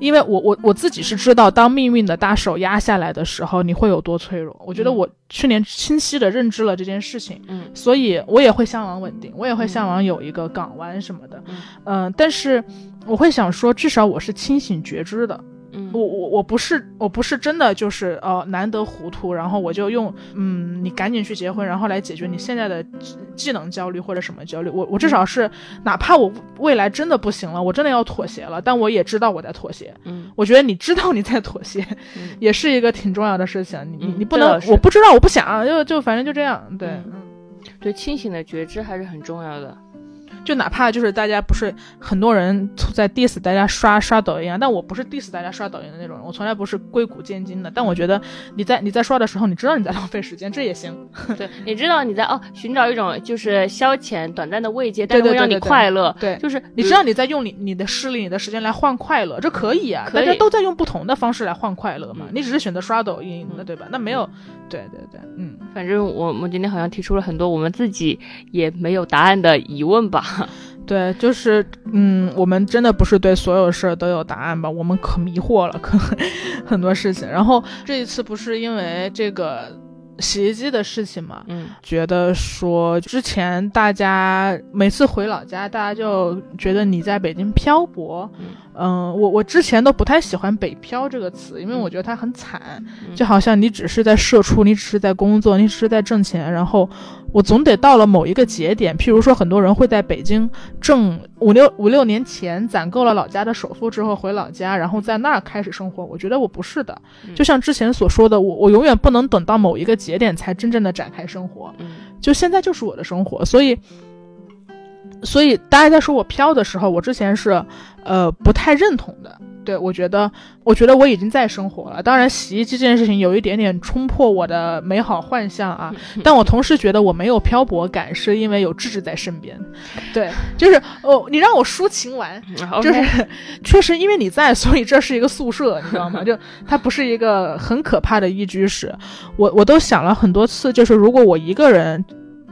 因为我我我自己是知道，当命运的大手压下来的时候，你会有多脆弱。我觉得嗯我去年清晰的认知了这件事情，嗯所以我也会向往稳定，我也会向往有一个港湾什么的，嗯嗯、但是我会想说，至少我是清醒觉知的，嗯我我我不是我不是真的就是呃难得糊涂，然后我就用嗯你赶紧去结婚，然后来解决你现在的技技能焦虑或者什么焦虑。我我至少是哪怕我未来真的不行了，我真的要妥协了，但我也知道我在妥协。嗯我觉得你知道你在妥协，嗯 也是一个挺重要的事情。你你嗯你不能我不知道我不想就就反正就这样对。嗯对清醒的觉知还是很重要的。就哪怕就是大家不是很多人在 diss 大家刷刷抖音啊，但我不是 diss 大家刷抖音的那种人，我从来不是硅谷见金的。但我觉得你在你在刷的时候，你知道你在浪费时间，这也行。对，你知道你在哦寻找一种就是消遣、短暂的慰藉，但对对是会让你对对对快乐。对，就是你知道你在用你你的视力、你的时间来换快乐，这可以啊，大家都在用不同的方式来换快乐嘛。嗯你只是选择刷抖音的，嗯对吧？那没有，对对对，嗯。反正我们今天好像提出了很多我们自己也没有答案的疑问吧。对，就是嗯，我们真的不是对所有事儿都有答案吧？我们可迷惑了，可 很多事情。然后这一次不是因为这个洗衣机的事情嘛，嗯觉得说之前大家每次回老家，大家就觉得你在北京漂泊。嗯嗯，我我之前都不太喜欢“北漂”这个词，因为嗯我觉得它很惨，嗯就好像你只是在社畜，你只是在工作，你只是在挣钱，然后我总得到了某一个节点，譬如说很多人会在北京挣五六五六年前攒够了老家的首付之后回老家，然后在那儿开始生活。我觉得我不是的，嗯就像之前所说的，我我永远不能等到某一个节点才真正的展开生活，嗯就现在就是我的生活，所以。所以大家在说我飘的时候，我之前是，呃，不太认同的。对我觉得，我觉得我已经在生活了。当然，洗衣机这件事情有一点点冲破我的美好幻象啊。但我同时觉得我没有漂泊感，是因为有智智在身边。对，就是哦，你让我抒情完，嗯就是 确实因为你在，所以这是一个宿舍，你知道吗？就它不是一个很可怕的一居室。我我都想了很多次，就是如果我一个人，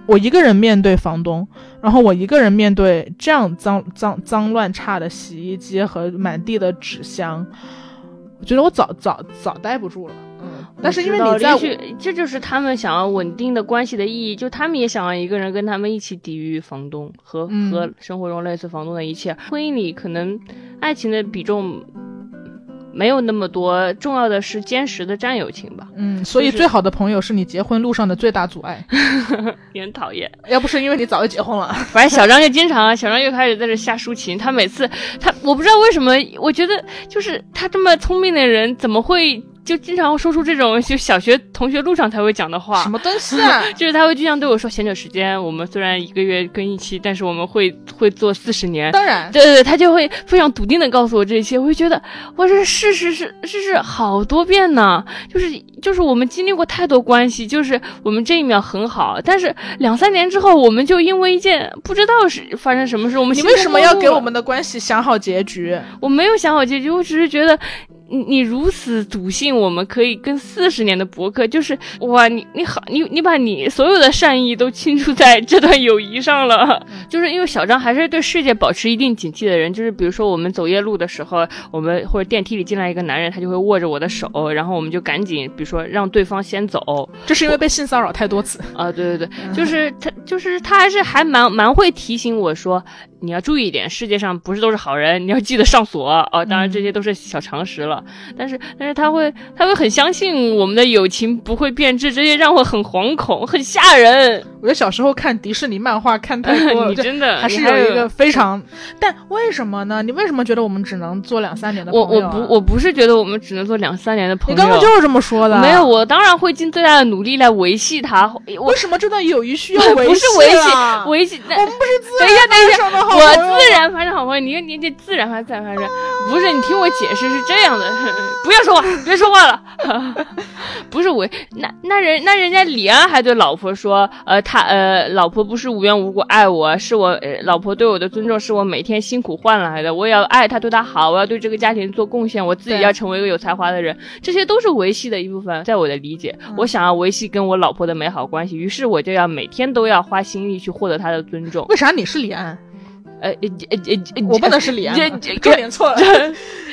我一个人面对房东，然后我一个人面对这样脏脏脏乱差的洗衣机和满地的纸箱，我觉得我早早早待不住了。嗯，但是因为你在我知道也许这就是他们想要稳定的关系的意义，就他们也想要一个人跟他们一起抵御房东和、嗯和生活中类似房东的一切。婚姻里可能爱情的比重没有那么多，重要的是坚实的战友情吧。嗯，所以最好的朋友是你结婚路上的最大阻碍。也很讨厌。要不是因为你早就结婚了，反正小张就经常，小张又开始在这瞎抒情。他每次他，我不知道为什么，我觉得就是他这么聪明的人，怎么会就经常说出这种就小学同学路上才会讲的话？什么东西啊？就是他会经常对我说，闲着时间，我们虽然一个月更一期，但是我们会会做四十年。当然，对对对，他就会非常笃定的告诉我这些，我会觉得我，这事实是事实好多遍呢，就是就是我们经历过太多关系，就是我们这一秒很好，但是两三年之后，我们就因为一件不知道是发生什么事，我们你为什么要给我们的关系想好结局？我没有想好结局，我只是觉得你你如此笃信我们可以跟四十年的博客，就是哇，你你好，你你把你所有的善意都倾注在这段友谊上了。就是因为小张还是对世界保持一定警惕的人，就是比如说我们走夜路的时候，我们或者电梯里进来一个男人，他就会握着我的手，然后我们就赶紧，比如说让对方先走。这是因为被性骚扰太多次。啊，对对对，就是他，就是他还是还蛮蛮会提醒我说，你要注意一点，世界上不是都是好人，你要记得上锁哦。当然这些都是小常识了，但是但是他会他会很相信我们的友情不会变质，这些让我很惶恐，很吓人。我觉得小时候看迪士尼漫画看太多了，你真的还是有一个非常，但为什么呢？你为什么觉得我们只能做两三年的朋我友、啊？我不我不是觉得我们只能做两三年的朋友，你刚刚就是这么说的。没有，我当然会尽最大的努力来维系他。为什么这段友谊需要维 不是维系啊维系，我们不是自等一下，等一下，好我自然发生好朋友，你你得自然发自然发生，不是你听我解释是这样的，不要说话，别说话了，不是我那那人那人家李安还对老婆说，呃，他呃老婆不是无缘无故爱我，是我呃老婆对我的尊重是我每天辛苦换来的，我也要爱她，对她好，我要对这个家庭做贡献，我自己要成为一个有才华的人，这些都是维系的一部分，在我的理解，我想要维系跟我老婆的美好关系，于是我就要每天都要花心力去获得她的尊重。为啥你是李安？呃呃呃呃，我不能是李安 重点错了。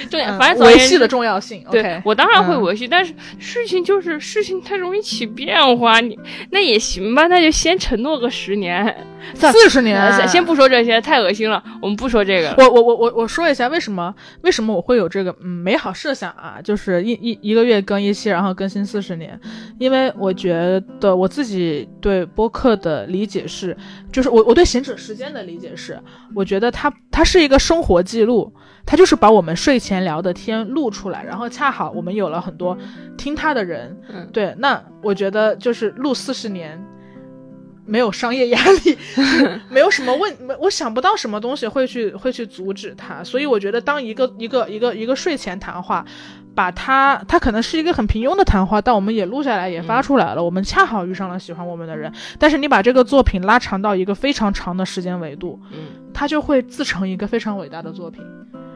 重点，嗯反正维系的重要性。对我当然会嗯维系，但是事情就是事情太容易起变化，你那也行吧，那就先承诺个十年，四十年先不说这些，太恶心了，我们不说这个。我我我我我说一下为什么为什么我会有这个嗯美好设想啊，就是一一一个月更一期，然后更新四十年，因为我觉得我自己对播客的理解是，就是我我对闲者时间的理解是，我觉得它它是一个生活记录，它就是把我们睡前聊的天录出来，然后恰好我们有了很多听它的人，嗯对，那我觉得就是录四十年。没有商业压力 没有什么问，我想不到什么东西会去会去阻止他，所以我觉得当一个一个一个一个睡前谈话，把它它可能是一个很平庸的谈话，但我们也录下来也发出来了，我们恰好遇上了喜欢我们的人，但是你把这个作品拉长到一个非常长的时间维度，嗯，它就会自成一个非常伟大的作品，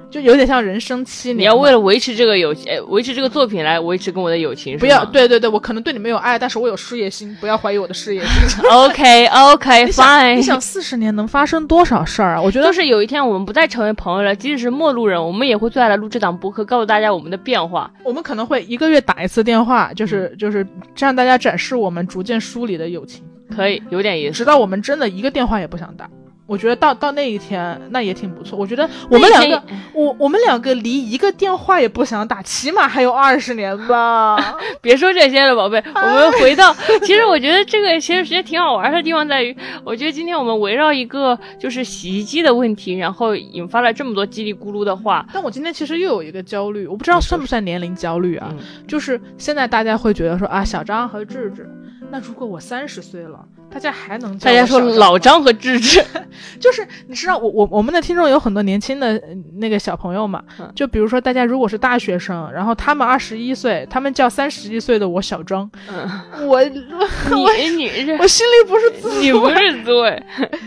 就有点像人生七年。你要为了维持这个友情，呃维持这个作品来维持跟我的友情，不要对对对，我可能对你没有爱，但是我有事业心，不要怀疑我的事业心。OK OK，fine。你想四十年能发生多少事儿啊？我觉得就是有一天我们不再成为朋友了，即使是陌路人，我们也会坐下来录这档播客，告诉大家我们的变化。我们可能会一个月打一次电话，就是就是向大家展示我们逐渐疏离的友情，可以有点意思。直到我们真的一个电话也不想打。我觉得到到那一天，那也挺不错。我觉得我们两个，我我们两个离一个电话也不想打，起码还有二十年吧。别说这些了，宝贝，我们回到，其实我觉得这个其实其实挺好玩的地方在于，我觉得今天我们围绕一个就是洗衣机的问题，然后引发了这么多叽里咕噜的话。但我今天其实又有一个焦虑，我不知道算不算年龄焦虑啊？嗯就是现在大家会觉得说啊，小张和智智，那如果我三十岁了，大家还能叫大家说老张和芝芝，就是你知道，我我我们的听众有很多年轻的呃那个小朋友嘛嗯，就比如说大家如果是大学生，然后他们二十一岁，他们叫三十一岁的我小张，嗯，我你你这我心里不是滋味你不是滋味，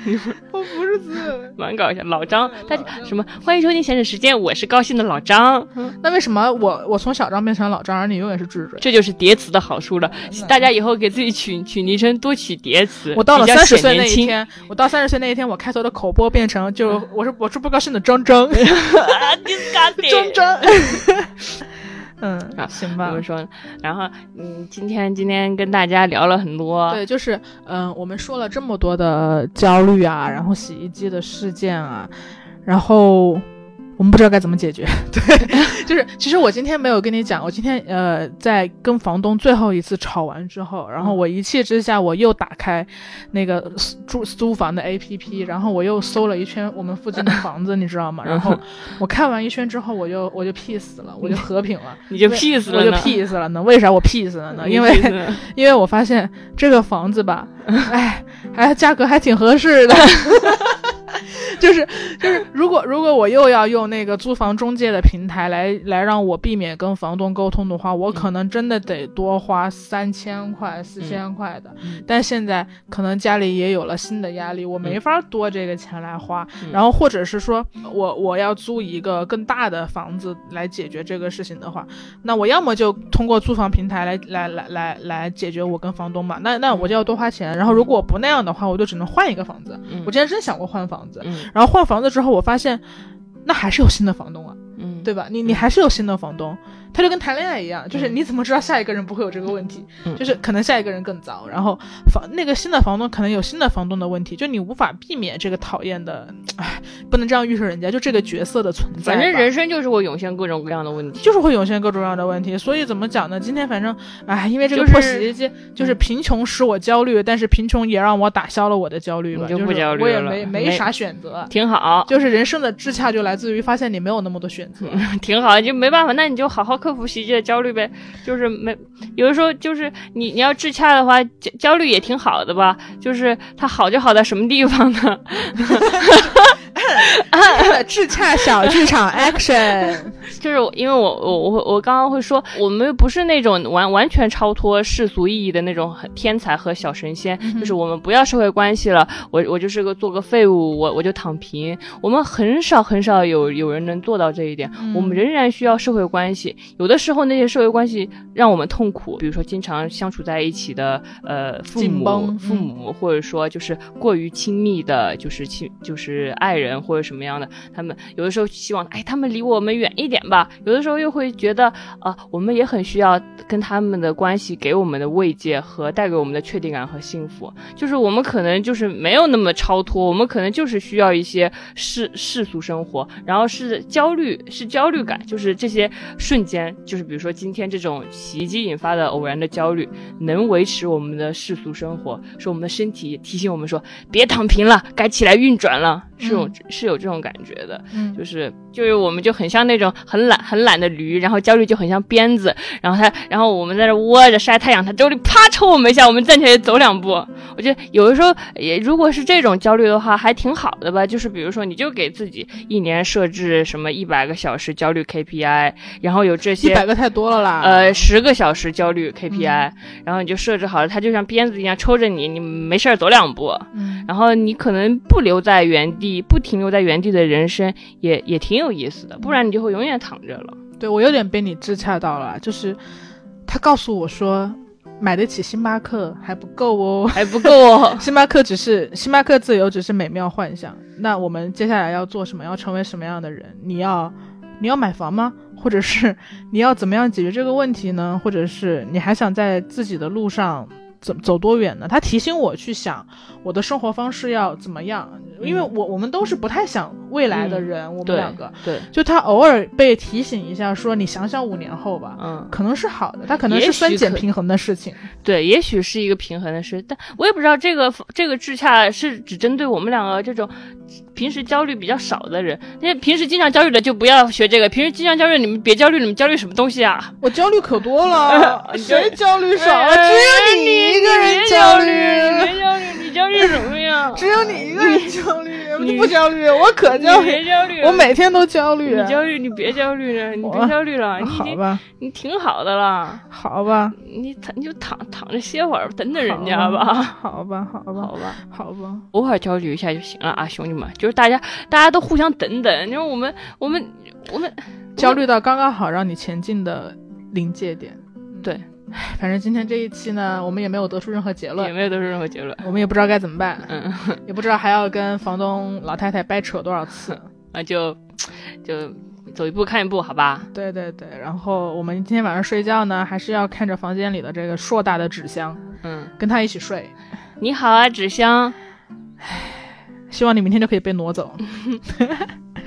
我不是滋味。蛮搞笑。老张，大家什么？欢迎收听闲着时间，我是高兴的老张。那为什么我我从小张变成老张，而你永远是智智？这就是叠词的好处了。大家以后给自己取取昵称称多取叠词。我到了三十岁那一天，我到三十岁那一天，我开头的口播变成就我是我是不高兴的张张啊，disgusting 张张。嗯啊，行吧怎么。说呢？然后，嗯，今天今天跟大家聊了很多，对，就是嗯、我们说了这么多的焦虑啊，然后洗衣机的事件啊，然后我们不知道该怎么解决。对，就是其实我今天没有跟你讲，我今天呃在跟房东最后一次吵完之后，然后我一气之下我又打开那个租租房的 APP，然后我又搜了一圈我们附近的房子，你知道吗？然后 我看完一圈之后，我就我就 peace 了，我就和平了。你就 peace 了我就呢 peace 了呢？为啥我 peace 了呢？因为因为我发现这个房子吧，哎，还价格还挺合适的。就 是就是，如果如果我又要用那个租房中介的平台来来让我避免跟房东沟通的话，我可能真的得多花三千块、四千块的。嗯但现在可能家里也有了新的压力，我没法多这个钱来花。嗯然后或者是说我我要租一个更大的房子来解决这个事情的话，那我要么就通过租房平台来来来来来解决我跟房东嘛，那那我就要多花钱。然后如果我不那样的话，我就只能换一个房子。嗯我之前真想过换房子，嗯。然后换房子之后，我发现那还是有新的房东啊，嗯，对吧？你你还是有新的房东，他就跟谈恋爱一样，就是你怎么知道下一个人不会有这个问题？嗯就是可能下一个人更糟，然后房那个新的房东可能有新的房东的问题，就你无法避免这个讨厌的，哎，不能这样预设人家，就这个角色的存在。反正人生就是会涌现各种各样的问题。就是会涌现各种各样的问题，所以怎么讲呢？今天反正，哎，因为这个破洗衣机，就是贫穷使我焦虑，但是贫穷也让我打消了我的焦虑吧。你就不是焦虑了我也没没啥选择，挺好，就是人生的智洽就来自于发现你没有那么多选择。挺好，就没办法，那你就好好克服袭击的焦虑呗。就是没有的时候，就是你你要自洽的话，焦焦虑也挺好的吧。就是它好就好在什么地方呢？智洽小剧场 action，就是因为我我我我刚刚会说，我们不是那种完完全超脱世俗意义的那种天才和小神仙，就是我们不要社会关系了，我我就是个做个废物，我我就躺平。我们很少很少有有人能做到这一点，我们仍然需要社会关系。有的时候那些社会关系让我们痛苦，比如说经常相处在一起的呃父母父母，或者说就是过于亲密的，就是亲就是爱人或者什么样的，他们有的时候希望哎他们离我们远一点吧，有的时候又会觉得啊我们也很需要跟他们的关系给我们的慰藉和带给我们的确定感和幸福，就是我们可能就是没有那么超脱，我们可能就是需要一些世世俗生活，然后是焦虑是焦虑感，就是这些瞬间，就是比如说今天这种洗衣机引发的偶然的焦虑，能维持我们的世俗生活，是我们的身体提醒我们说别躺平了，该起来运转了。是有是有这种感觉的，嗯就是就是我们就很像那种很懒很懒的驴，然后焦虑就很像鞭子，然后他然后我们在这窝着晒太阳，他周里啪抽我们一下，我们站起来走两步。我觉得有的时候也如果是这种焦虑的话，还挺好的吧。就是比如说，你就给自己一年设置什么一百个小时焦虑 KPI，然后有这些一百个太多了啦，呃，十个小时焦虑 KPI，然后你就设置好了，它就像鞭子一样抽着你，你没事儿走两步，然后你可能不留在原地。不停留在原地的人生也也挺有意思的，不然你就会永远躺着了。对我有点被你自洽到了，就是他告诉我说，买得起星巴克还不够哦，还不够哦。星巴克只是星巴克自由，只是美妙幻想。那我们接下来要做什么？要成为什么样的人？你要你要买房吗？或者是你要怎么样解决这个问题呢？或者是你还想在自己的路上走走多远呢？他提醒我去想我的生活方式要怎么样。因为我我们都是不太想未来的人，我们两个，对，就他偶尔被提醒一下，说你想想五年后吧，嗯，可能是好的，他可能是酸碱平衡的事情，对，也许是一个平衡的事，但我也不知道这个这个智洽是只针对我们两个这种平时焦虑比较少的人，那些平时经常焦虑的就不要学这个，平时经常焦虑你们别焦虑，你们焦虑什么东西啊？我焦虑可多了，谁焦虑少了？只有你一个人焦虑，别焦虑，你焦虑什么呀？只有你一个人焦。虑，你不焦虑，我可焦虑。别焦虑，我每天都焦虑。你焦虑，你别焦虑了，你别焦虑了，你好吧，你挺好的了。好吧，你躺你就躺躺着歇会儿，等等人家吧。好吧，好吧，好吧，好吧，偶尔焦虑一下就行了啊，兄弟们，就是大家大家都互相等等，因为我们我们我们焦虑到刚刚好让你前进的临界点，对。反正今天这一期呢，我们也没有得出任何结论，也没有得出任何结论，我们也不知道该怎么办，嗯，也不知道还要跟房东老太太掰扯多少次，那就就走一步看一步，好吧？对对对，然后我们今天晚上睡觉呢，还是要看着房间里的这个硕大的纸箱，嗯，跟他一起睡。你好啊，纸箱，唉，希望你明天就可以被挪走。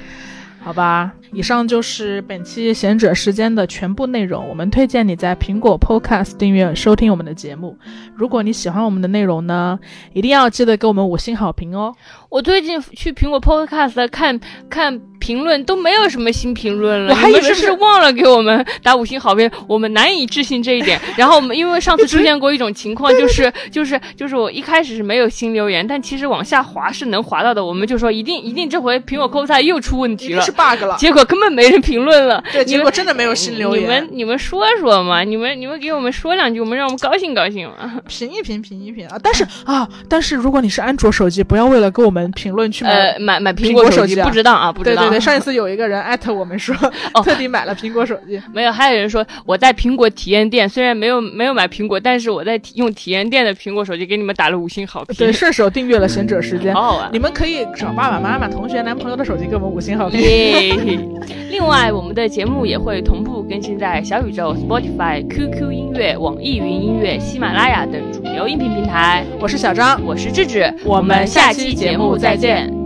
好吧，以上就是本期贤者时间的全部内容。我们推荐你在苹果 Podcast 订阅收听我们的节目。如果你喜欢我们的内容呢，一定要记得给我们五星好评哦。我最近去苹果 Podcast 看看。评论都没有什么新评论了，你们是不是忘了给我们打五星好评？我们难以置信这一点。然后我们因为上次出现过一种情况，就是就是就是我一开始是没有新留言，但其实往下滑是能滑到的。我们就说一定一定这回苹果 Podcast 又出问题了，是 bug 了。结果根本没人评论了，对，结果真的没有新留言。你们你们说说嘛，你们你们给我们说两句，我们让我们高兴高兴嘛，评一评评一评啊！但是啊，但是如果你是安卓手机，不要为了给我们评论去买买买苹果手机，不知道啊，不知道。对对对，上一次有一个人。艾特我们说，特地买了苹果手机。没有，还有人说我在苹果体验店，虽然没有没有买苹果，但是我在用体验店的苹果手机给你们打了五星好评。对，顺手订阅了贤者时间，好好玩。你们可以找爸爸妈妈、同学、男朋友的手机给我们五星好评。另外，我们的节目也会同步更新在小宇宙、Spotify、QQ 音乐、网易云音乐、喜马拉雅等主流音频平台。我是小张，我是智智，我们下期节目再见。